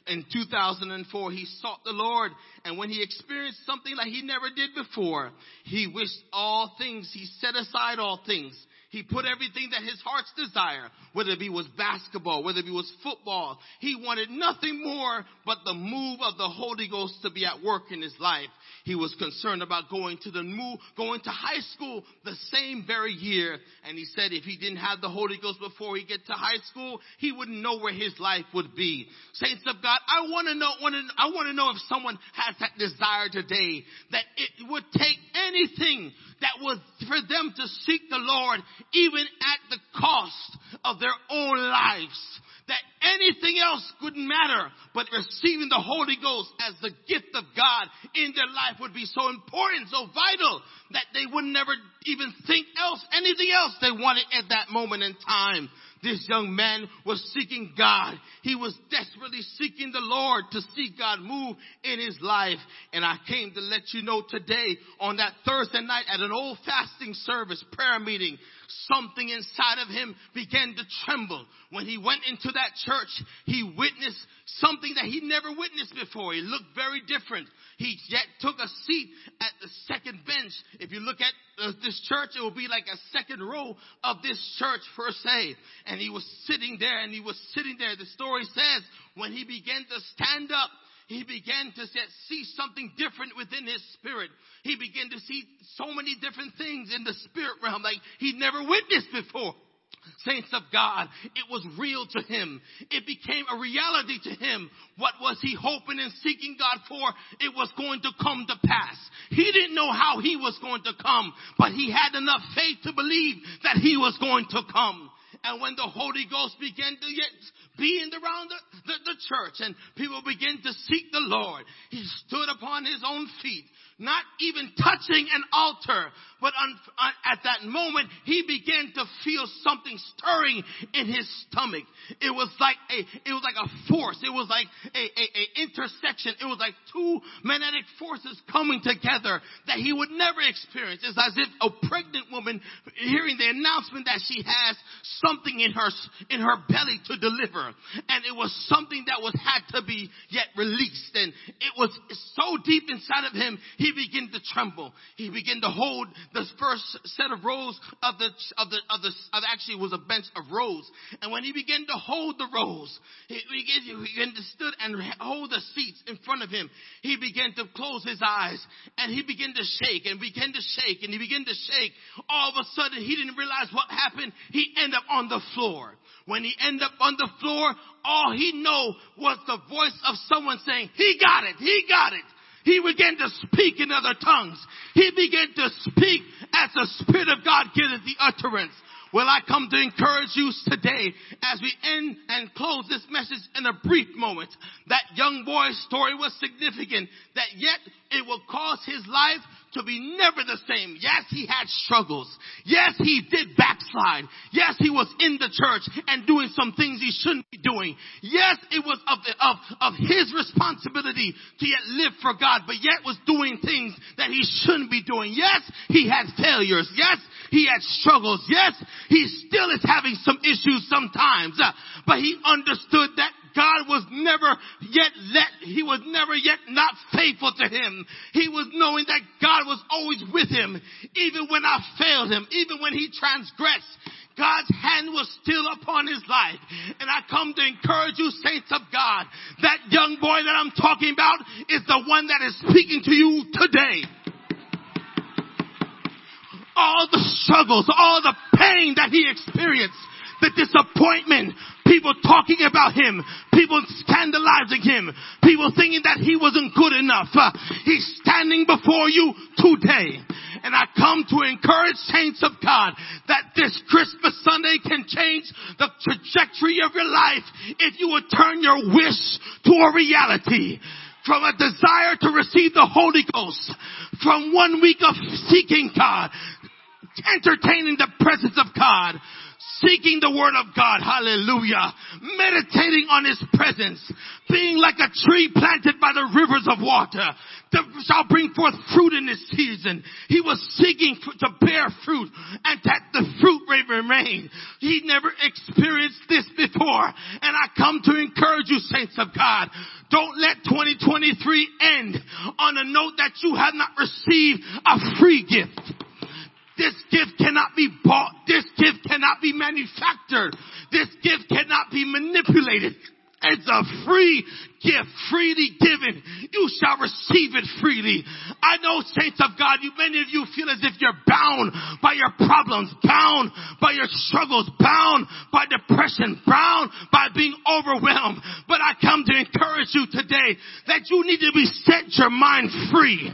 Speaker 8: In 2004, he sought the Lord, and when he experienced something like he never did before, he wished all things, he set aside all things. He put everything that his heart's desire, whether it be was basketball, whether it be was football, he wanted nothing more but the move of the Holy Ghost to be at work in his life. He was concerned about going to the move, going to high school the same very year. And he said if he didn't have the Holy Ghost before he get to high school, he wouldn't know where his life would be. Saints of God, I want to know, I want to know if someone has that desire today that it would take anything that was for them to seek the Lord even at the cost of their own lives. That anything else wouldn't matter, but receiving the Holy Ghost as the gift of God in their life would be so important, so vital, that they would never even think else, anything else they wanted at that moment in time. This young man was seeking God. He was desperately seeking the Lord to see God move in his life. And I came to let you know today on that Thursday night at an old fasting service prayer meeting, something inside of him began to tremble. When he went into that church, he witnessed something that he never witnessed before. He looked very different. He yet took a seat at the second bench. If you look at uh, this church, it will be like a second row of this church per se. And he was sitting there and he was sitting there. The story says when he began to stand up, he began to see something different within his spirit. He began to see so many different things in the spirit realm like he'd never witnessed before. Saints of God, it was real to him. It became a reality to him. What was he hoping and seeking God for? It was going to come to pass. He didn't know how he was going to come, but he had enough faith to believe that he was going to come. And when the Holy Ghost began to yet be in around the, the, the church and people began to seek the Lord, he stood upon his own feet not even touching an altar, but on, on, at that moment, he began to feel something stirring in his stomach. It was like a, it was like a force. It was like a, a, a intersection. It was like two magnetic forces coming together that he would never experience. It's as if a pregnant woman hearing the announcement that she has something in her, in her belly to deliver. And it was something that was had to be yet released. And it was so deep inside of him, he he began to tremble. He began to hold the first set of rows of the, of the, of the, of actually was a bench of rows. And when he began to hold the rows, he began, he began to stood and hold the seats in front of him. He began to close his eyes and he began to shake and began to shake and he began to shake. All of a sudden he didn't realize what happened. He ended up on the floor. When he ended up on the floor, all he know was the voice of someone saying, he got it, he got it. He began to speak in other tongues. He began to speak as the Spirit of God giveth the utterance. Well, I come to encourage you today as we end and close this message in a brief moment. That young boy's story was significant, that yet it will cause his life to be never the same. Yes, he had struggles. Yes, he did backslide. Yes, he was in the church and doing some things he shouldn't be doing. Yes, it was of, of, of his responsibility to yet live for God, but yet was doing things that he shouldn't be doing. Yes, he had failures. Yes, he had struggles. Yes, he still is having some issues sometimes, uh, but he understood that God was never yet let, he was never yet not faithful to him. He was knowing that God was always with him, even when I failed him, even when he transgressed. God's hand was still upon his life. And I come to encourage you, saints of God, that young boy that I'm talking about is the one that is speaking to you today all the struggles, all the pain that he experienced, the disappointment, people talking about him, people scandalizing him, people thinking that he wasn't good enough. Uh, he's standing before you today. And I come to encourage saints of God that this Christmas Sunday can change the trajectory of your life if you would turn your wish to a reality. From a desire to receive the Holy Ghost, from one week of seeking God, entertaining the presence of God, seeking the word of God, hallelujah, meditating on his presence, being like a tree planted by the rivers of water that shall bring forth fruit in this season. He was seeking to bear fruit and that the fruit may remain. He never experienced this before. And I come to encourage you, saints of God. Don't let 2023 end on a note that you have not received a free gift. This gift cannot be bought. This gift cannot be manufactured. This gift cannot be manipulated. It's a free gift, freely given. You shall receive it freely. I know, saints of God, you, many of you feel as if you're bound by your problems, bound by your struggles, bound by depression, bound by being overwhelmed. But I come to encourage you today that you need to be set your mind free,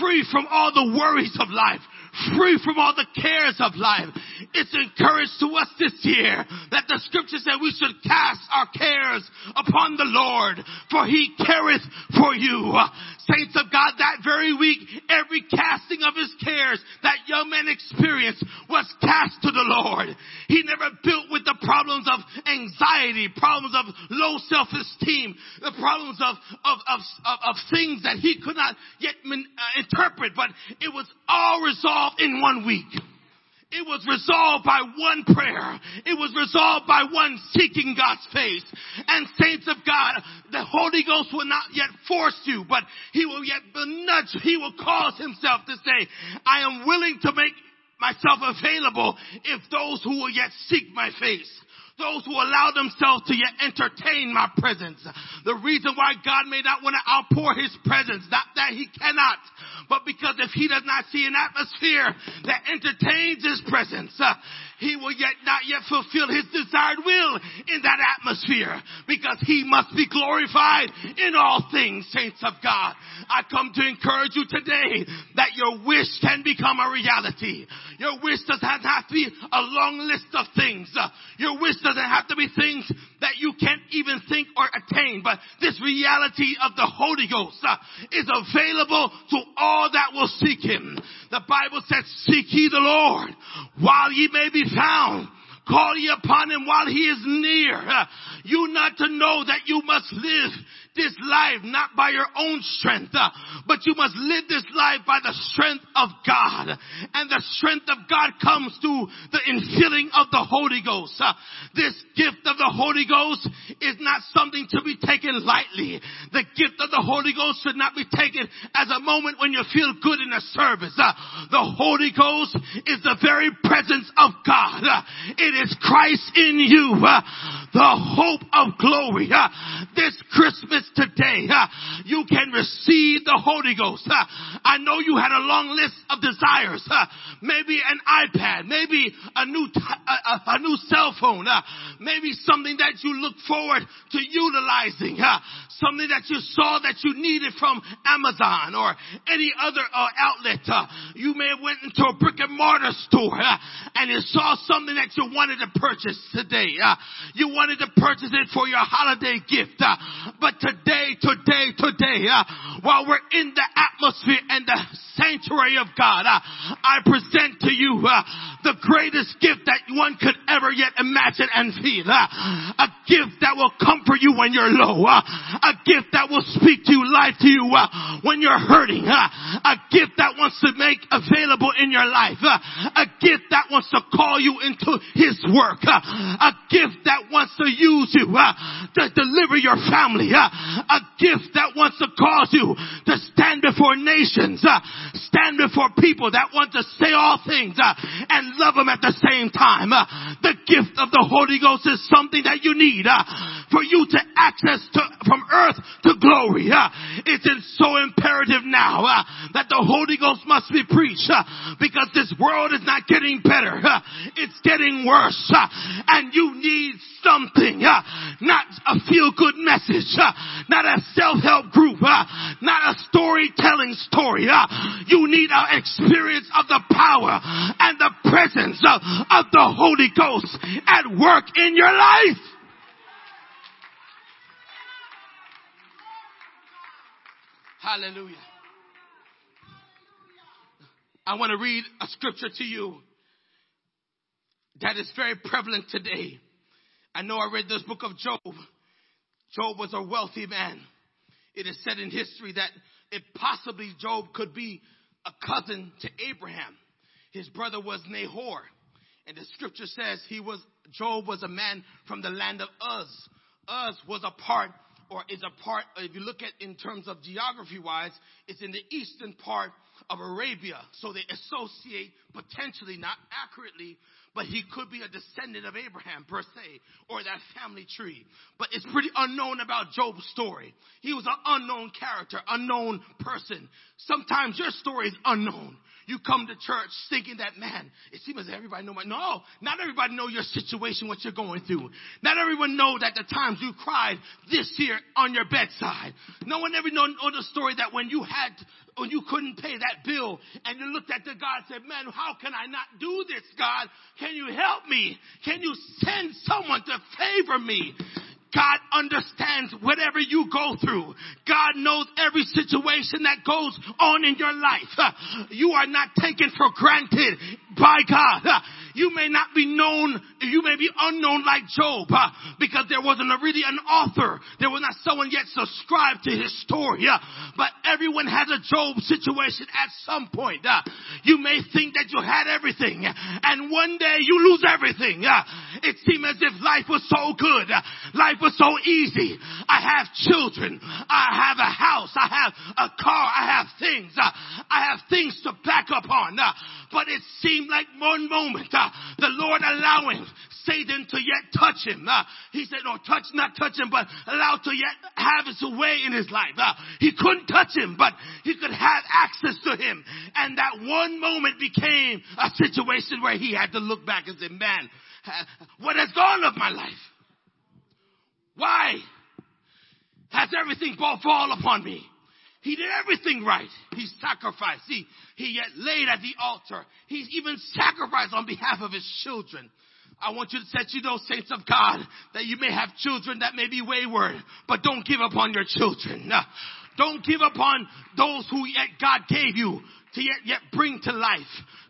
Speaker 8: free from all the worries of life, free from all the cares of life. It's encouraged to us this year that the scripture said we should cast our cares upon the Lord, for he careth for you. Saints of God, that very week, every casting of his cares that young man experienced was cast to the Lord. He never built with the problems of anxiety, problems of low self-esteem, the problems of, of, of, of, of things that he could not yet uh, interpret, but it was all resolved in one week. It was resolved by one prayer. It was resolved by one seeking God's face. And saints of God, the Holy Ghost will not yet force you, but He will yet nudge. He will cause Himself to say, I am willing to make myself available if those who will yet seek my face those who allow themselves to yet entertain my presence. The reason why God may not want to outpour his presence, not that he cannot, but because if he does not see an atmosphere that entertains his presence, uh, he will yet not yet fulfill his desired will in that atmosphere because he must be glorified in all things, saints of God. I come to encourage you today that your wish can become a reality. Your wish doesn't have to be a long list of things. Your wish doesn't have to be things that you can't even think or attain, but this reality of the Holy Ghost uh, is available to all that will seek Him. The Bible says, seek ye the Lord while ye may be found. Call ye upon him while he is near. You not to know that you must live this life not by your own strength, uh, but you must live this life by the strength of God. And the strength of God comes through the infilling of the Holy Ghost. Uh, this gift of the Holy Ghost is not something to be taken lightly. The gift of the Holy Ghost should not be taken as a moment when you feel good in a service. Uh, the Holy Ghost is the very presence of God. It is Christ in you, the hope of glory. This Christmas today, you can receive the Holy Ghost. I know you had a long list of desires. Maybe an iPad, maybe a new, t- a, a, new cell phone, maybe something that you look forward to utilizing, something that you saw that you needed from Amazon or any other uh, outlet. you may have went into a brick and mortar store and you saw something that you wanted to purchase today. you wanted to purchase it for your holiday gift, but today today, today, today, uh, while we're in the atmosphere and the sanctuary of God, uh, I present to you uh, the greatest gift that one could ever yet imagine and feel. Uh, a gift that will comfort you when you're low. Uh, a gift that will speak to you, life to you uh, when you're hurting. a gift that wants to make available in your life. a gift that wants to call you into His work. a gift that wants to use you to deliver your family a gift that wants to cause you to stand before nations, uh, stand before people that want to say all things uh, and love them at the same time. Uh, the gift of the Holy Ghost is something that you need uh, for you to access to, from earth to glory. Uh, it's so imperative now uh, that the Holy Ghost must be preached because this world is not getting better. it's getting worse and you need something, not a feel good message, not a self-help group, uh, not a storytelling story. Uh, you need an experience of the power and the presence of, of the Holy Ghost at work in your life. Hallelujah. I want to read a scripture to you that is very prevalent today. I know I read this book of Job. Job was a wealthy man. It is said in history that it possibly Job could be a cousin to Abraham. His brother was Nahor. And the scripture says he was, Job was a man from the land of Uz. Uz was a part, or is a part, if you look at in terms of geography wise, it's in the eastern part of Arabia. So they associate potentially, not accurately, but he could be a descendant of Abraham per se, or that family tree. But it's pretty unknown about Job's story. He was an unknown character, unknown person. Sometimes your story is unknown. You come to church thinking that, man, it seems as everybody know my, no, not everybody know your situation, what you're going through. Not everyone know that the times you cried this year on your bedside. No one ever know, know the story that when you had, when you couldn't pay that bill and you looked at the God and said, man, how can I not do this, God? Can you help me? Can you send someone to favor me? God understands whatever you go through. God knows every situation that goes on in your life. You are not taken for granted by God. You may not be known, you may be unknown like Job because there wasn't really an author. There was not someone yet subscribed to his story. But everyone has a Job situation at some point. You may think that you had everything and one day you lose everything. It seemed as if life was so good. Life was so easy. I have children. I have a house. I have a car. I have things. I have things to back up on. But it seemed like one moment, uh, the Lord allowing Satan to yet touch him. Uh, he said, no, touch, not touch him, but allow to yet have his way in his life. Uh, he couldn't touch him, but he could have access to him. And that one moment became a situation where he had to look back and say, man, what has gone of my life? Why has everything fall upon me? He did everything right. He sacrificed. He, he yet laid at the altar. He's even sacrificed on behalf of his children. I want you to set you those saints of God that you may have children that may be wayward, but don't give up on your children. Don't give up on those who yet God gave you to yet, yet bring to life.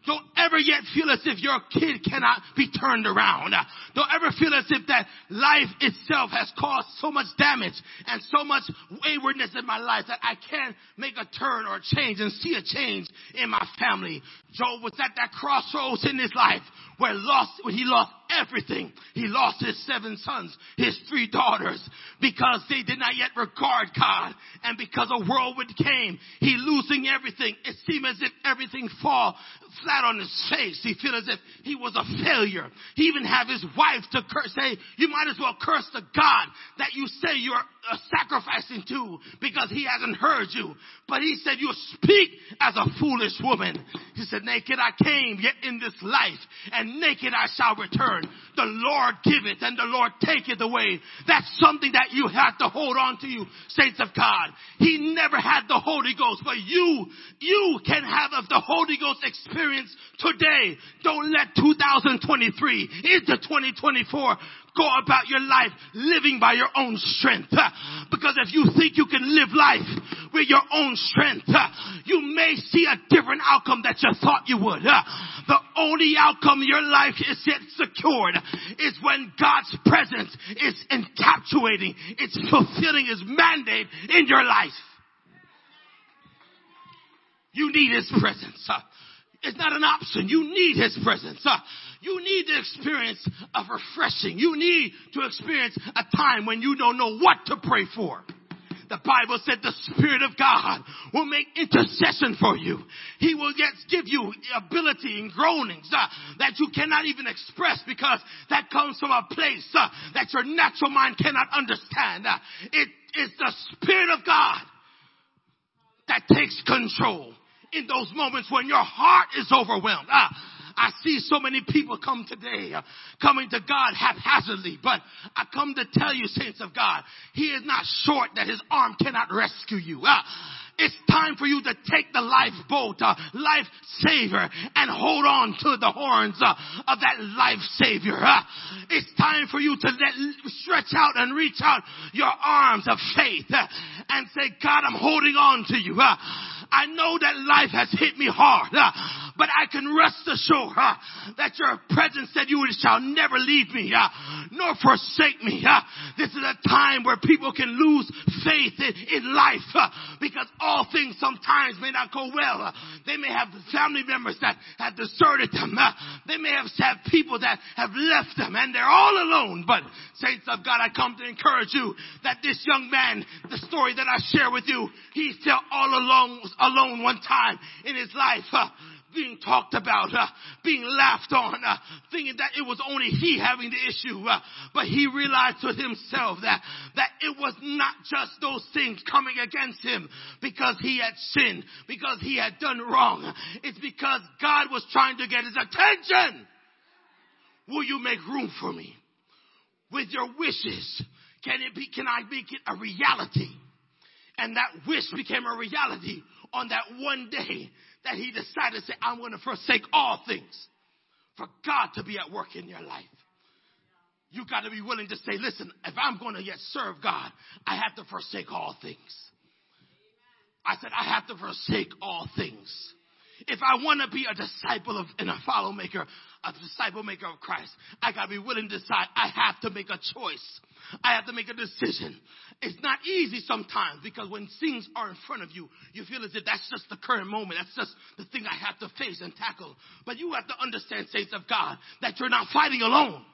Speaker 8: Don't ever yet feel as if your kid cannot be turned around. Don't ever feel as if that life itself has caused so much damage and so much waywardness in my life that I can't make a turn or a change and see a change in my family. Job was at that crossroads in his life where lost, when he lost everything. He lost his seven sons, his three daughters, because they did not yet regard God. And because a whirlwind came, he losing everything. It seemed as if everything fall flat on his face. He feel as if he was a failure. He even have his wife to curse, say, you might as well curse the God that you say you're sacrificing to because he hasn't heard you. But he said, you speak as a foolish woman. He said, naked I came yet in this life and naked I shall return. The Lord giveth and the Lord taketh away. That's something that you have to hold on to you, saints of God. He never had the Holy Ghost, but you, you can have of the Holy Ghost experience today. Don't let 2023 into 2024 go about your life living by your own strength. Because if you think you can live life with your own strength, you may see a different outcome that you thought you would. The only outcome your life is yet secured is when God's presence is encapsulating, it's fulfilling his mandate in your life. You need his presence. It's not an option. You need his presence. You need to experience of refreshing. You need to experience a time when you don't know what to pray for. The Bible said the Spirit of God will make intercession for you. He will yet give you ability and groanings uh, that you cannot even express because that comes from a place uh, that your natural mind cannot understand. Uh, it is the Spirit of God that takes control in those moments when your heart is overwhelmed. I see so many people come today, uh, coming to God haphazardly, but I come to tell you, saints of God, He is not short that His arm cannot rescue you. Uh, it's time for you to take the lifeboat, uh, life saver, and hold on to the horns uh, of that life savior. Uh, it's time for you to let, stretch out and reach out your arms of faith uh, and say, God, I'm holding on to you. Uh, I know that life has hit me hard, uh, but I can rest assured uh, that your presence said you shall never leave me, nor forsake me. This is a time where people can lose faith in, in life because all things sometimes may not go well. Uh, they may have family members that have deserted them. they may have had people that have left them and they're all alone. But saints of God, I come to encourage you that this young man, the story that I share with you, he's felt all alone alone one time in his life. Being talked about, uh, being laughed on, uh, thinking that it was only he having the issue. Uh, but he realized to himself that, that it was not just those things coming against him because he had sinned, because he had done wrong. It's because God was trying to get his attention. Will you make room for me? With your wishes, can it be, can I make it a reality? And that wish became a reality on that one day that he decided to say, I'm going to forsake all things for God to be at work in your life. You got to be willing to say, listen, if I'm going to yet serve God, I have to forsake all things. I said, I have to forsake all things. If I want to be a disciple of and a follow maker, a disciple maker of Christ, I got to be willing to decide I have to make a choice. I have to make a decision. It's not easy sometimes because when things are in front of you, you feel as if that's just the current moment. That's just the thing I have to face and tackle. But you have to understand, saints of God, that you're not fighting alone.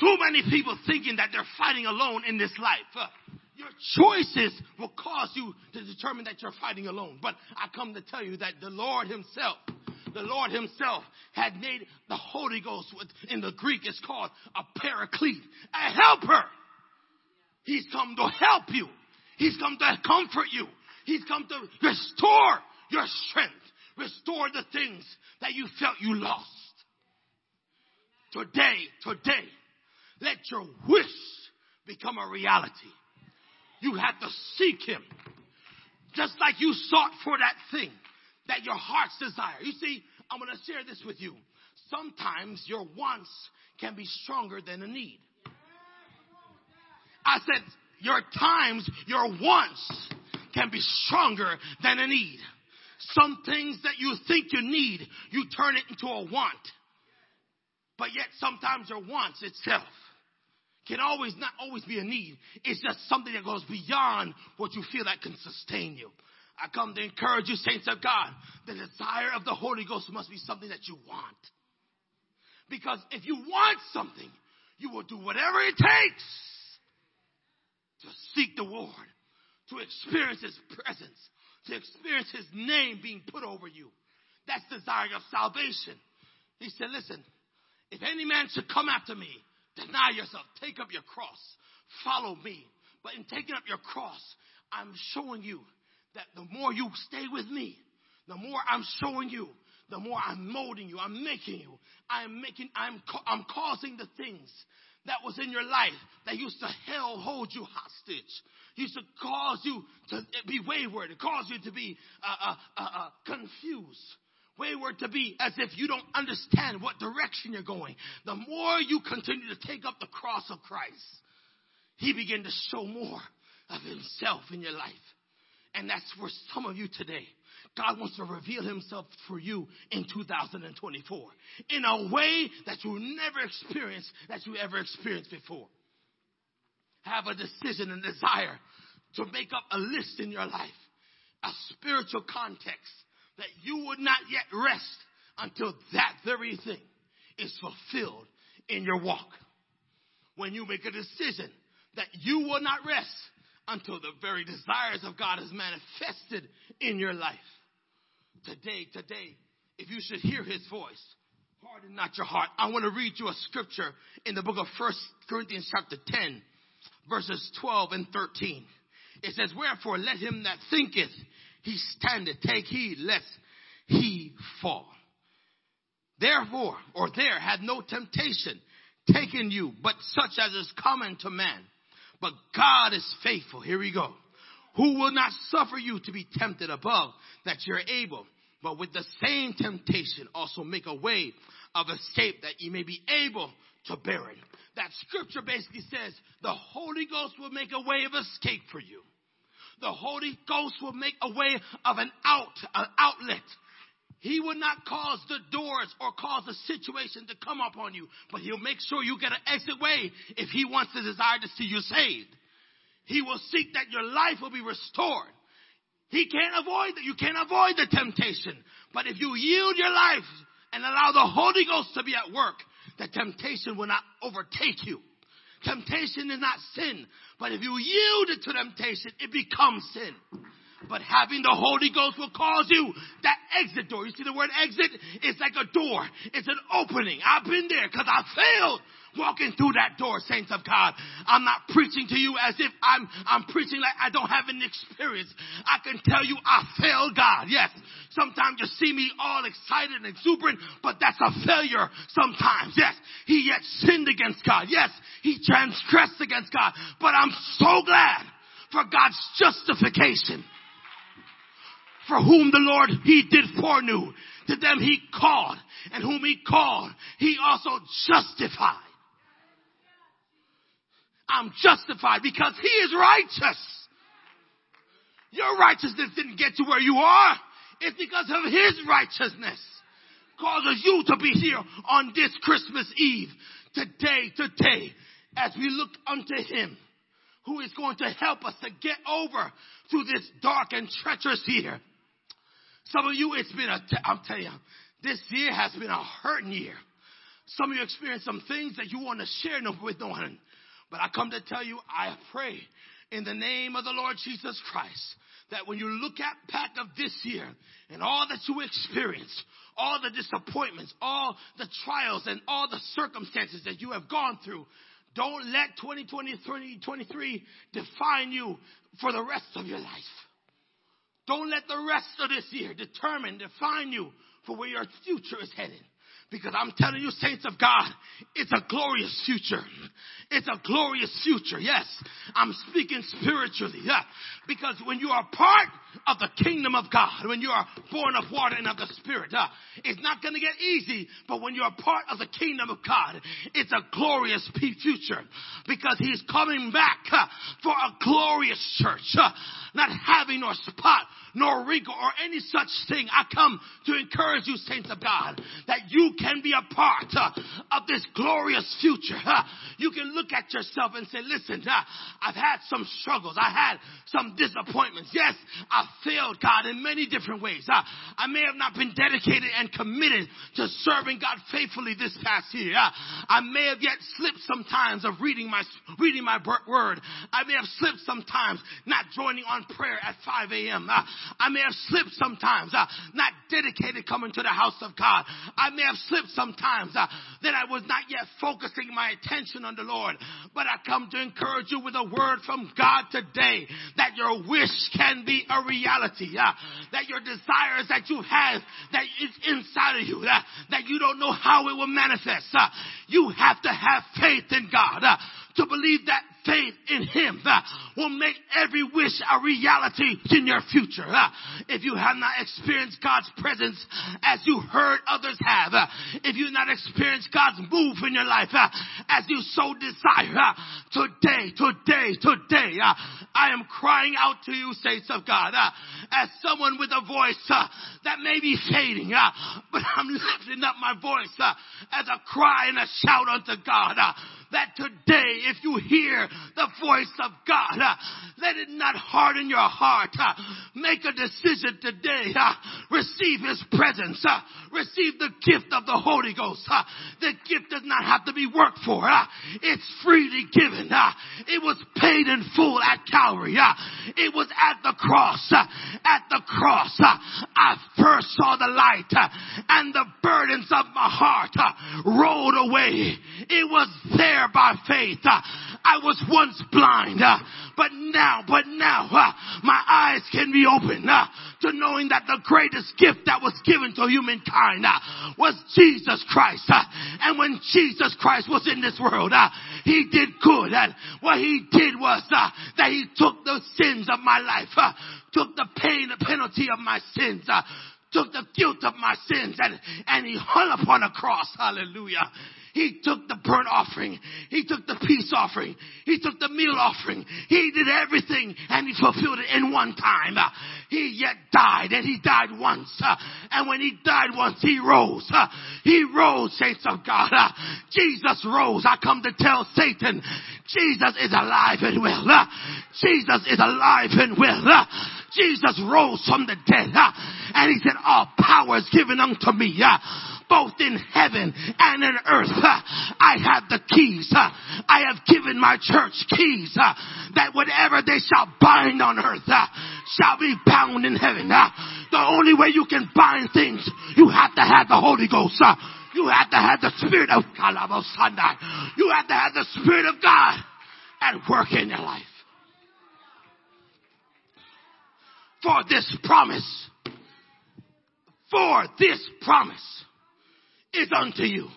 Speaker 8: Too many people thinking that they're fighting alone in this life. Uh, your choices will cause you to determine that you're fighting alone. But I come to tell you that the Lord Himself, the Lord Himself had made the Holy Ghost, in the Greek it's called a paraclete, a helper. He's come to help you. He's come to comfort you. He's come to restore your strength, restore the things that you felt you lost. Today, today, let your wish become a reality. You have to seek Him. Just like you sought for that thing that your heart's desire. You see, I'm going to share this with you. Sometimes your wants can be stronger than a need. I said, your times, your wants can be stronger than a need. Some things that you think you need, you turn it into a want. But yet sometimes your wants itself can always not always be a need. It's just something that goes beyond what you feel that can sustain you. I come to encourage you, saints of God. The desire of the Holy Ghost must be something that you want. Because if you want something, you will do whatever it takes to seek the Lord, to experience His presence, to experience His name being put over you. That's the desire of salvation. He said, listen, if any man should come after me, deny yourself, take up your cross, follow me. But in taking up your cross, I'm showing you that the more you stay with me, the more I'm showing you, the more I'm molding you, I'm making you, I'm making, I'm, I'm causing the things that was in your life that used to hell hold you hostage, used to cause you to be wayward, cause you to be uh, uh, uh, uh, confused. Wayward to be as if you don't understand what direction you're going. The more you continue to take up the cross of Christ, He begin to show more of Himself in your life. And that's for some of you today. God wants to reveal himself for you in 2024 in a way that you never experienced, that you ever experienced before. Have a decision and desire to make up a list in your life, a spiritual context that you would not yet rest until that very thing is fulfilled in your walk. When you make a decision that you will not rest until the very desires of God is manifested in your life. Today, today, if you should hear his voice, harden not your heart. I want to read you a scripture in the book of First Corinthians chapter 10, verses 12 and 13. It says, Wherefore let him that thinketh he standeth, take heed lest he fall. Therefore, or there had no temptation taken you, but such as is common to man. But God is faithful. Here we go. Who will not suffer you to be tempted above that you're able, but with the same temptation also make a way of escape that you may be able to bear it. That scripture basically says the Holy Ghost will make a way of escape for you. The Holy Ghost will make a way of an out, an outlet he will not cause the doors or cause the situation to come upon you, but he'll make sure you get an exit way if he wants to desire to see you saved. He will seek that your life will be restored. He can't avoid that. You can't avoid the temptation. But if you yield your life and allow the Holy Ghost to be at work, the temptation will not overtake you. Temptation is not sin, but if you yield it to temptation, it becomes sin. But having the Holy Ghost will cause you that exit door. You see the word exit? It's like a door. It's an opening. I've been there because I failed walking through that door, saints of God. I'm not preaching to you as if I'm, I'm preaching like I don't have an experience. I can tell you I failed God. Yes. Sometimes you see me all excited and exuberant, but that's a failure sometimes. Yes. He yet sinned against God. Yes. He transgressed against God. But I'm so glad for God's justification. For whom the Lord he did foreknew. To them he called, and whom he called, he also justified. I'm justified because he is righteous. Your righteousness didn't get you where you are. It's because of his righteousness causes you to be here on this Christmas Eve. Today, today, as we look unto him who is going to help us to get over through this dark and treacherous year. Some of you, it's been a, I'm telling you, this year has been a hurting year. Some of you experienced some things that you want to share with no one. But I come to tell you, I pray in the name of the Lord Jesus Christ that when you look at back of this year and all that you experienced, all the disappointments, all the trials and all the circumstances that you have gone through, don't let 2020, 2023 define you for the rest of your life. Don't let the rest of this year determine, define you for where your future is headed. Because I'm telling you, saints of God, it's a glorious future. It's a glorious future. Yes. I'm speaking spiritually. Yeah. Because when you are part of the kingdom of God, when you are born of water and of the spirit, it's not going to get easy, but when you are part of the kingdom of God, it's a glorious future because he's coming back for a glorious church, not having nor spot nor wrinkle or any such thing. I come to encourage you, saints of God, that you can be a part uh, of this glorious future. Uh, you can look at yourself and say, listen, uh, I've had some struggles. I had some disappointments. Yes, I failed God in many different ways. Uh, I may have not been dedicated and committed to serving God faithfully this past year. Uh, I may have yet slipped sometimes of reading my, reading my word. I may have slipped sometimes not joining on prayer at 5 a.m. I may have slipped sometimes, uh, not dedicated coming to the house of God. I may have slipped sometimes uh, that I was not yet focusing my attention on the Lord. But I come to encourage you with a word from God today that your wish can be a reality. Uh, that your desires that you have that is inside of you, uh, that you don't know how it will manifest. Uh, you have to have faith in God uh, to believe that faith in Him uh, will make every wish a reality in your future. Uh, if you have not experienced God's presence as you heard others have, uh, if you've not experienced God's move in your life uh, as you so desire, uh, today, today, today, uh, I am crying out to you, saints of God, as someone with a voice that may be fading, but I'm lifting up my voice as a cry and a shout unto God that today, if you hear the voice of God, uh, let it not harden your heart. Uh, make a decision today. Uh, receive His presence. Uh, receive the gift of the Holy Ghost. Uh, the gift does not have to be worked for. Uh, it's freely given. it was paid in full at Calvary. it was at the cross. at the cross, I first saw the light and the burdens of my heart rolled away. It was there there by faith. Uh, I was once blind, uh, but now, but now, uh, my eyes can be opened uh, to knowing that the greatest gift that was given to humankind uh, was Jesus Christ. Uh, and when Jesus Christ was in this world, he did good. And what he did was that he took the sins of my life, took the pain, the penalty of my sins, took the guilt of my sins and, and he hung upon a cross. Hallelujah. He took the burnt offering. He took the peace offering. He took the meal offering. He did everything and he fulfilled it in one time. He yet died and he died once. And when he died once, he rose. He rose, saints of God. Jesus rose. I come to tell Satan, Jesus is alive and well. Jesus is alive and well. Jesus rose from the dead. And he said, all power is given unto me both in heaven and in earth. I have the keys. I have given my church keys that whatever they shall bind on earth shall be bound in heaven. Uh, the only way you can bind things, you have to have the Holy Ghost. Uh, you have to have the Spirit of Kalabosanda. You have to have the Spirit of God at work in your life. For this promise, for this promise is unto you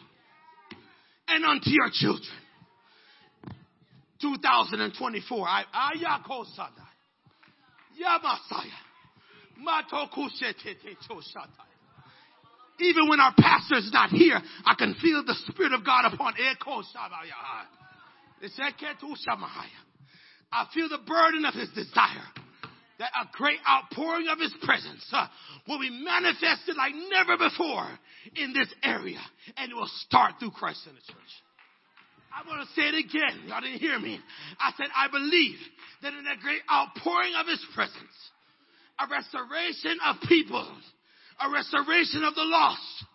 Speaker 8: and unto your children. 2024. I choshata. Even when our pastor is not here, I can feel the Spirit of God upon I feel the burden of his desire that a great outpouring of his presence uh, will be manifested like never before in this area. And it will start through Christ in the church. I want to say it again. Y'all didn't hear me. I said, I believe that in a great outpouring of his presence, a restoration of people, a restoration of the lost,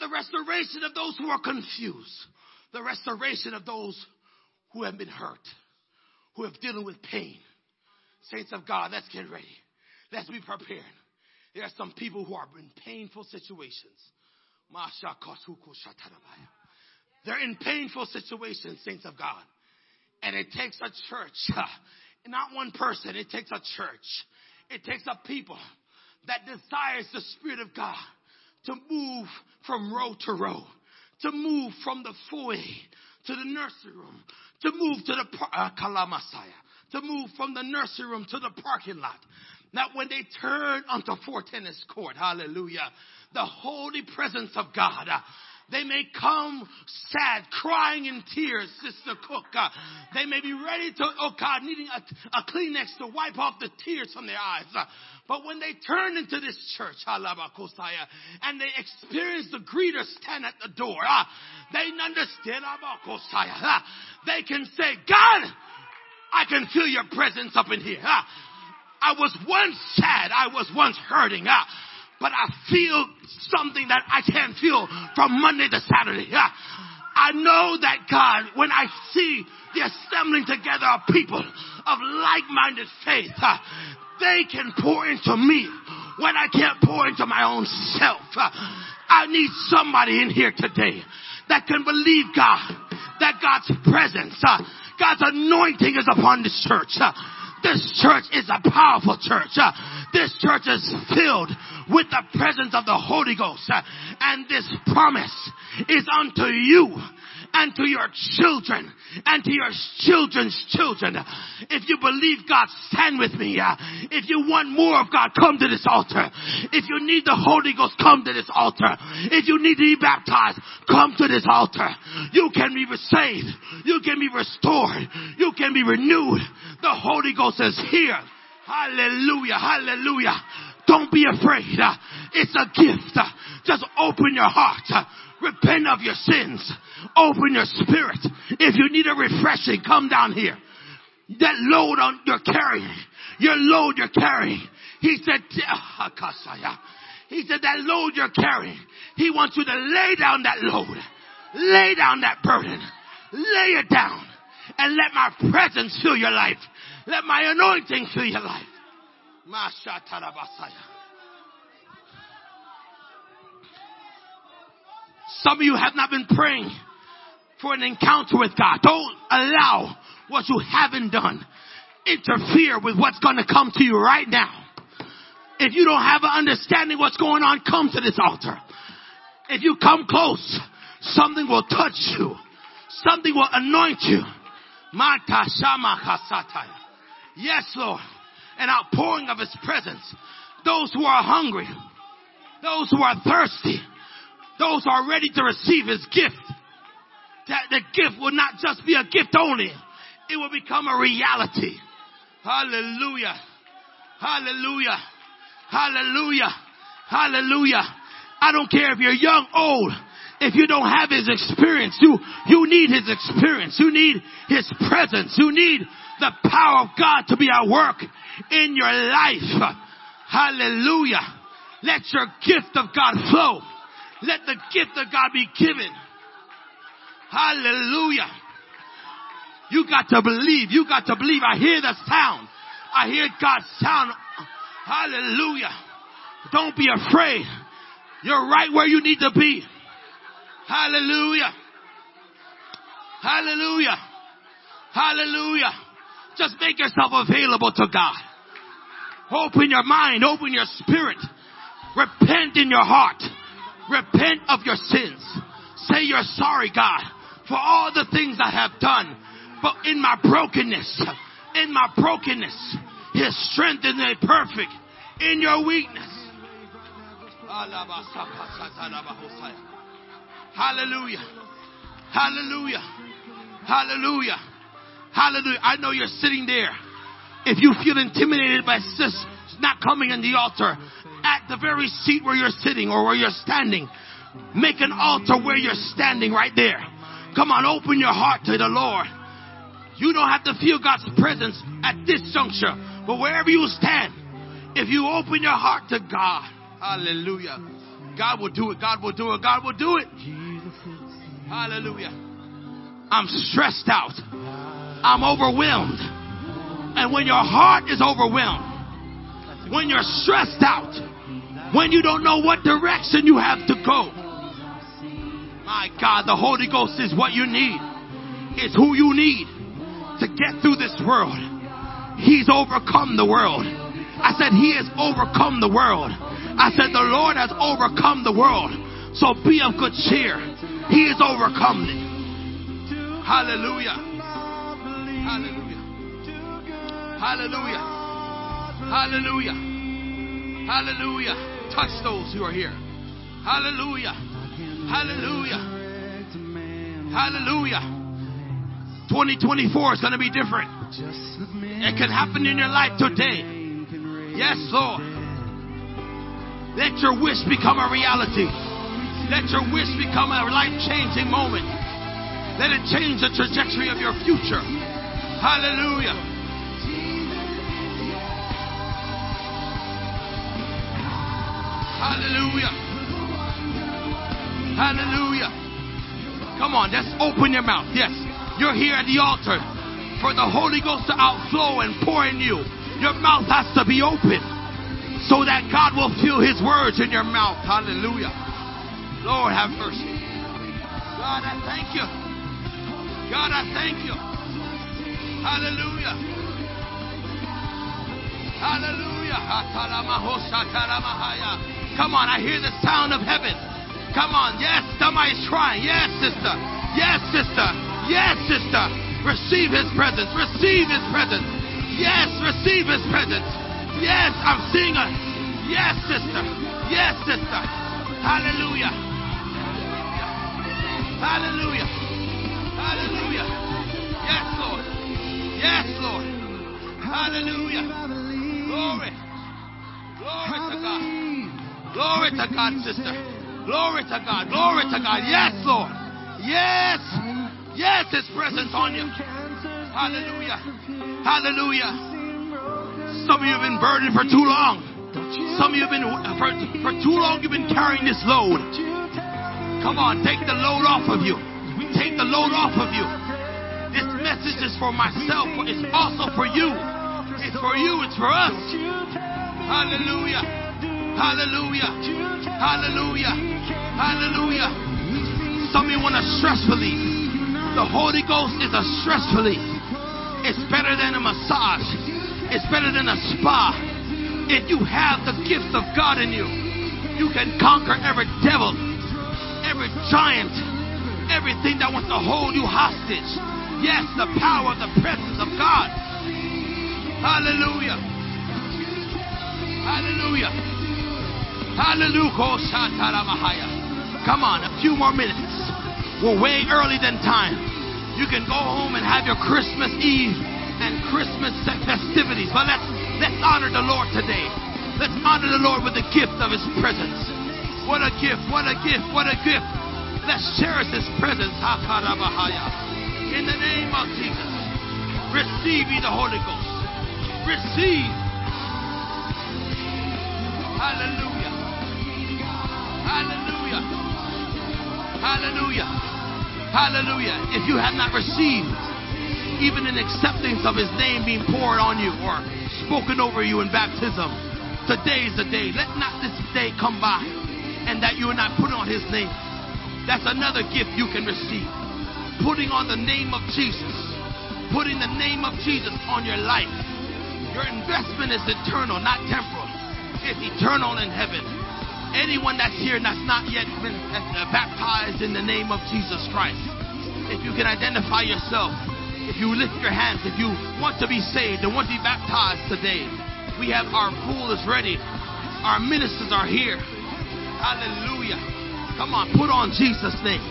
Speaker 8: the restoration of those who are confused, the restoration of those who have been hurt, who have dealing with pain. Saints of God, let's get ready. Let's be prepared. There are some people who are in painful situations. They're in painful situations, saints of God. And it takes a church, not one person, it takes a church. It takes a people that desires the Spirit of God to move from row to row, to move from the foyer to the nursery room, to move to the uh, Kalamasaya, to move from the nursery room to the parking lot. Now, when they turn onto Fort Tennis Court, hallelujah, the holy presence of God, they may come sad, crying in tears, Sister Cook. Uh, they may be ready to, oh God, needing a, a Kleenex to wipe off the tears from their eyes. Uh, but when they turn into this church, hallelujah, and they experience the greeter stand at the door, uh, they understand, uh, they can say, God, I can feel your presence up in here. Uh, I was once sad. I was once hurting. Uh, but I feel something that I can't feel from Monday to Saturday. I know that God, when I see the assembling together of people of like-minded faith, they can pour into me when I can't pour into my own self. I need somebody in here today that can believe God, that God's presence, God's anointing is upon this church. This church is a powerful church. This church is filled with the presence of the Holy Ghost. And this promise is unto you and to your children and to your children's children. If you believe God, stand with me. If you want more of God, come to this altar. If you need the Holy Ghost, come to this altar. If you need to be baptized, come to this altar. You can be saved. You can be restored. You can be renewed. The Holy Ghost is here. Hallelujah. Hallelujah. Don't be afraid. It's a gift. Just open your heart. Repent of your sins. Open your spirit. If you need a refreshing, come down here. That load on you're carrying, your load you're carrying. He said, ah, he said that load you're carrying. He wants you to lay down that load. Lay down that burden. Lay it down and let my presence fill your life. Let my anointing fill your life. Some of you have not been praying for an encounter with God. Don't allow what you haven't done interfere with what's going to come to you right now. If you don't have an understanding what's going on, come to this altar. If you come close, something will touch you. Something will anoint you. Yes, Lord. An outpouring of His presence. Those who are hungry. Those who are thirsty those who are ready to receive his gift, that the gift will not just be a gift only, it will become a reality. Hallelujah. Hallelujah. Hallelujah. Hallelujah. I don't care if you're young, old. If you don't have his experience, you, you need his experience. You need his presence. You need the power of God to be at work in your life. Hallelujah. Let your gift of God flow. Let the gift of God be given. Hallelujah. You got to believe. You got to believe. I hear the sound. I hear God's sound Hallelujah. Don't be afraid. You're right where you need to be. Hallelujah. Hallelujah. Hallelujah. Just make yourself available to God. Open your mind, open your spirit. Repent in your heart. Repent of your sins. Say you're sorry, God, for all the things I have done. But in my brokenness, in my brokenness, His strength is made perfect in your weakness. Hallelujah. Hallelujah. Hallelujah. Hallelujah. I know you're sitting there. If you feel intimidated by sis not coming in the altar, at the very seat where you're sitting or where you're standing, make an altar where you're standing right there. Come on, open your heart to the Lord. You don't have to feel God's presence at this juncture, but wherever you stand, if you open your heart to God, hallelujah, God will do it, God will do it, God will do it. Hallelujah. I'm stressed out. I'm overwhelmed. And when your heart is overwhelmed, when you're stressed out, when you don't know what direction you have to go, my God, the Holy Ghost is what you need. It's who you need to get through this world. He's overcome the world. I said, He has overcome the world. I said, The Lord has overcome the world. So be of good cheer. He has overcome it. Hallelujah. Hallelujah. Hallelujah. Hallelujah. Hallelujah. Touch those who are here. Hallelujah. Hallelujah. Hallelujah. 2024 is going to be different. It can happen in your life today. Yes, Lord. Let your wish become a reality. Let your wish become a life changing moment. Let it change the trajectory of your future. Hallelujah. Hallelujah. Hallelujah. Come on, just open your mouth. Yes, you're here at the altar for the Holy Ghost to outflow and pour in you. Your mouth has to be open so that God will fill His words in your mouth. Hallelujah. Lord, have mercy. God, I thank you. God, I thank you. Hallelujah. Hallelujah. Come on, I hear the sound of heaven. Come on, yes, somebody's crying. Yes, sister. Yes, sister. Yes, sister. Receive his presence. Receive his presence. Yes, receive his presence. Yes, I'm seeing a. Yes, sister. Yes, sister. Hallelujah. Hallelujah. Hallelujah. Yes, Lord. Yes, Lord. Hallelujah. Glory. Glory to God. Glory to God, sister. Glory to God. Glory to God. Yes, Lord. Yes. Yes, His presence on you. Hallelujah. Hallelujah. Some of you have been burdened for too long. Some of you have been, for, for too long, you've been carrying this load. Come on, take the load off of you. Take the load off of you. This message is for myself, but it's also for you. It's for you, it's for us. Hallelujah. Hallelujah. Hallelujah. Hallelujah. Some of you want a stress relief. The Holy Ghost is a stress relief. It's better than a massage. It's better than a spa. If you have the gift of God in you, you can conquer every devil, every giant, everything that wants to hold you hostage. Yes, the power of the presence of God. Hallelujah. Hallelujah. Hallelujah. Come on, a few more minutes. We're way early than time. You can go home and have your Christmas Eve and Christmas festivities. But let's let's honor the Lord today. Let's honor the Lord with the gift of His presence. What a gift! What a gift! What a gift! Let's cherish His presence. In the name of Jesus, receive ye the Holy Ghost. Receive. Hallelujah. Hallelujah. Hallelujah. Hallelujah. If you have not received even an acceptance of his name being poured on you or spoken over you in baptism, Today is the day. Let not this day come by and that you are not put on his name. That's another gift you can receive. Putting on the name of Jesus. Putting the name of Jesus on your life. Your investment is eternal, not temporal. It's eternal in heaven. Anyone that's here and that's not yet been uh, baptized in the name of Jesus Christ, if you can identify yourself, if you lift your hands, if you want to be saved and want to be baptized today, we have our pool is ready. Our ministers are here. Hallelujah. Come on, put on Jesus' name.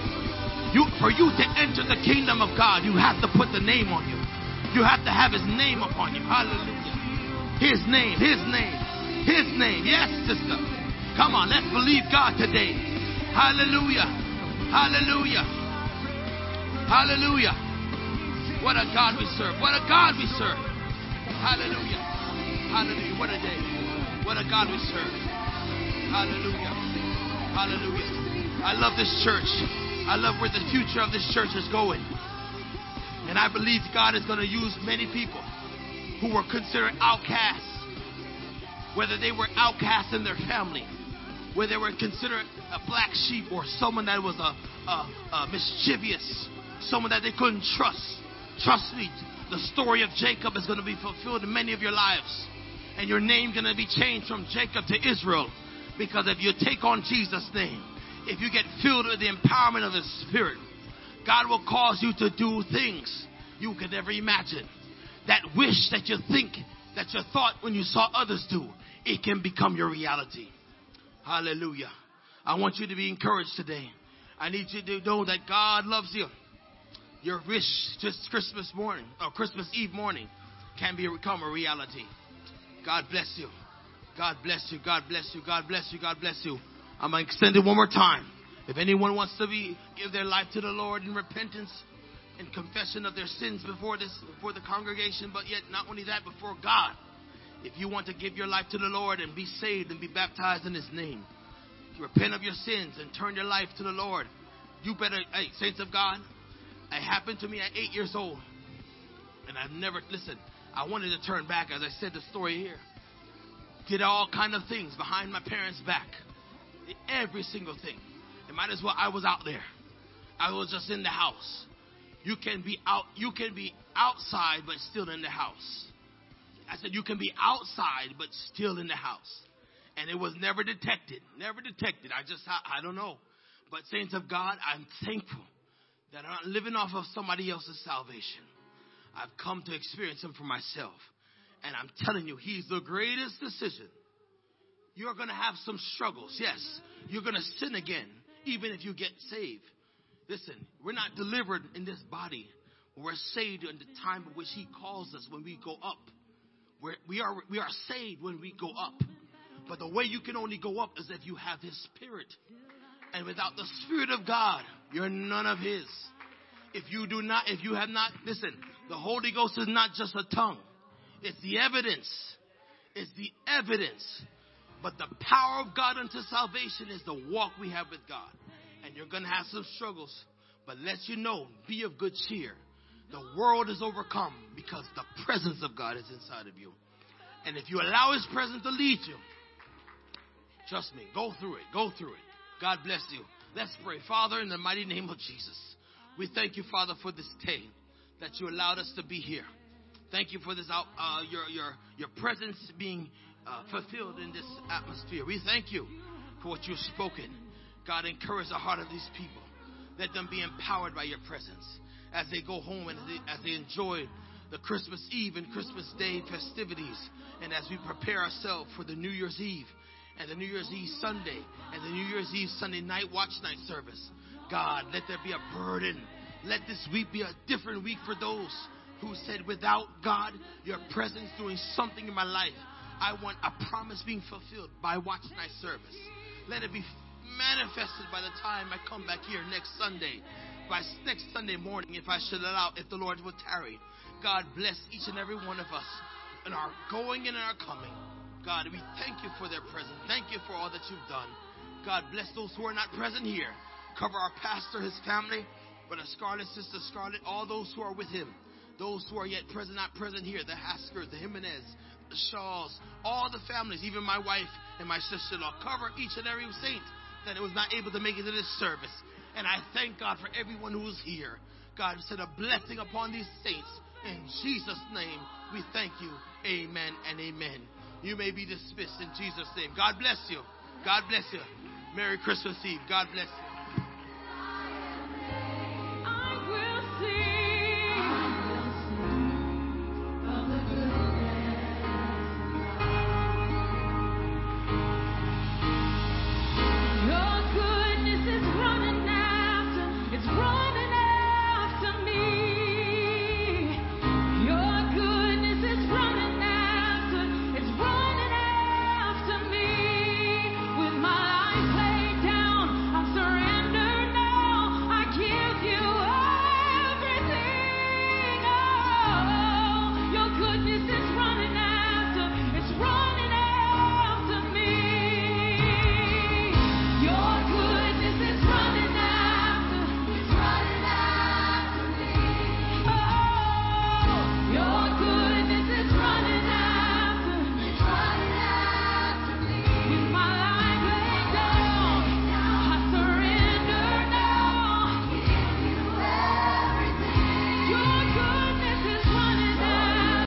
Speaker 8: You, for you to enter the kingdom of God, you have to put the name on you. You have to have his name upon you. Hallelujah. His name, his name, his name. Yes, sister. Come on, let's believe God today. Hallelujah. Hallelujah. Hallelujah. What a God we serve. What a God we serve. Hallelujah. Hallelujah. What a day. What a God we serve. Hallelujah. Hallelujah. I love this church. I love where the future of this church is going. And I believe God is going to use many people who were considered outcasts, whether they were outcasts in their family, whether they were considered a black sheep or someone that was a, a, a mischievous, someone that they couldn't trust. Trust me, the story of Jacob is going to be fulfilled in many of your lives. And your name going to be changed from Jacob to Israel. Because if you take on Jesus' name, if you get filled with the empowerment of the Spirit, God will cause you to do things you could never imagine. That wish that you think, that you thought when you saw others do, it can become your reality. Hallelujah. I want you to be encouraged today. I need you to know that God loves you. Your wish just Christmas morning or Christmas Eve morning can become a reality. God bless you. God bless you. God bless you. God bless you. God bless you. I'm going to extend it one more time. If anyone wants to be give their life to the Lord in repentance and confession of their sins before this before the congregation, but yet not only that before God. If you want to give your life to the Lord and be saved and be baptized in His name, repent of your sins and turn your life to the Lord, you better, hey, saints of God, it happened to me at eight years old, and I've never listen. I wanted to turn back, as I said the story here. Did all kind of things behind my parents' back, every single thing. It might as well I was out there. I was just in the house. You can be out. You can be outside, but still in the house. I said you can be outside, but still in the house. And it was never detected. Never detected. I just, I, I don't know. But saints of God, I'm thankful that I'm not living off of somebody else's salvation. I've come to experience Him for myself. And I'm telling you, He's the greatest decision. You're going to have some struggles. Yes. You're going to sin again, even if you get saved. Listen, we're not delivered in this body. We're saved in the time of which He calls us when we go up. We're, we are, we are saved when we go up. But the way you can only go up is if you have His Spirit. And without the Spirit of God, you're none of His. If you do not, if you have not, listen, the Holy Ghost is not just a tongue. It's the evidence. It's the evidence. But the power of God unto salvation is the walk we have with God. And you're going to have some struggles. But let you know, be of good cheer. The world is overcome because the presence of God is inside of you. And if you allow His presence to lead you, trust me, go through it. Go through it. God bless you. Let's pray. Father, in the mighty name of Jesus, we thank you, Father, for this day that you allowed us to be here. Thank you for this, uh, your, your, your presence being uh, fulfilled in this atmosphere. We thank you for what you've spoken. God, encourage the heart of these people. Let them be empowered by your presence as they go home and as they, as they enjoy the Christmas Eve and Christmas Day festivities, and as we prepare ourselves for the New Year's Eve and the New Year's Eve Sunday and the New Year's Eve Sunday night watch night service. God, let there be a burden. Let this week be a different week for those who said, without God, your presence doing something in my life, I want a promise being fulfilled by watch night service. Let it be manifested by the time I come back here next Sunday, by next Sunday morning, if I should allow, if the Lord will tarry. God bless each and every one of us in our going and in our coming. God, we thank you for their presence. Thank you for all that you've done. God, bless those who are not present here. Cover our pastor, his family, Brother Scarlet, Sister Scarlet, all those who are with him. Those who are yet present, not present here, the Haskers, the Jimenez, the Shaw's, all the families, even my wife and my sister-in-law. Cover each and every saint that was not able to make it to this service. And I thank God for everyone who's here. God send a blessing upon these saints. In Jesus' name, we thank you. Amen and amen. You may be dismissed in Jesus' name. God bless you. God bless you. Merry Christmas Eve. God bless you.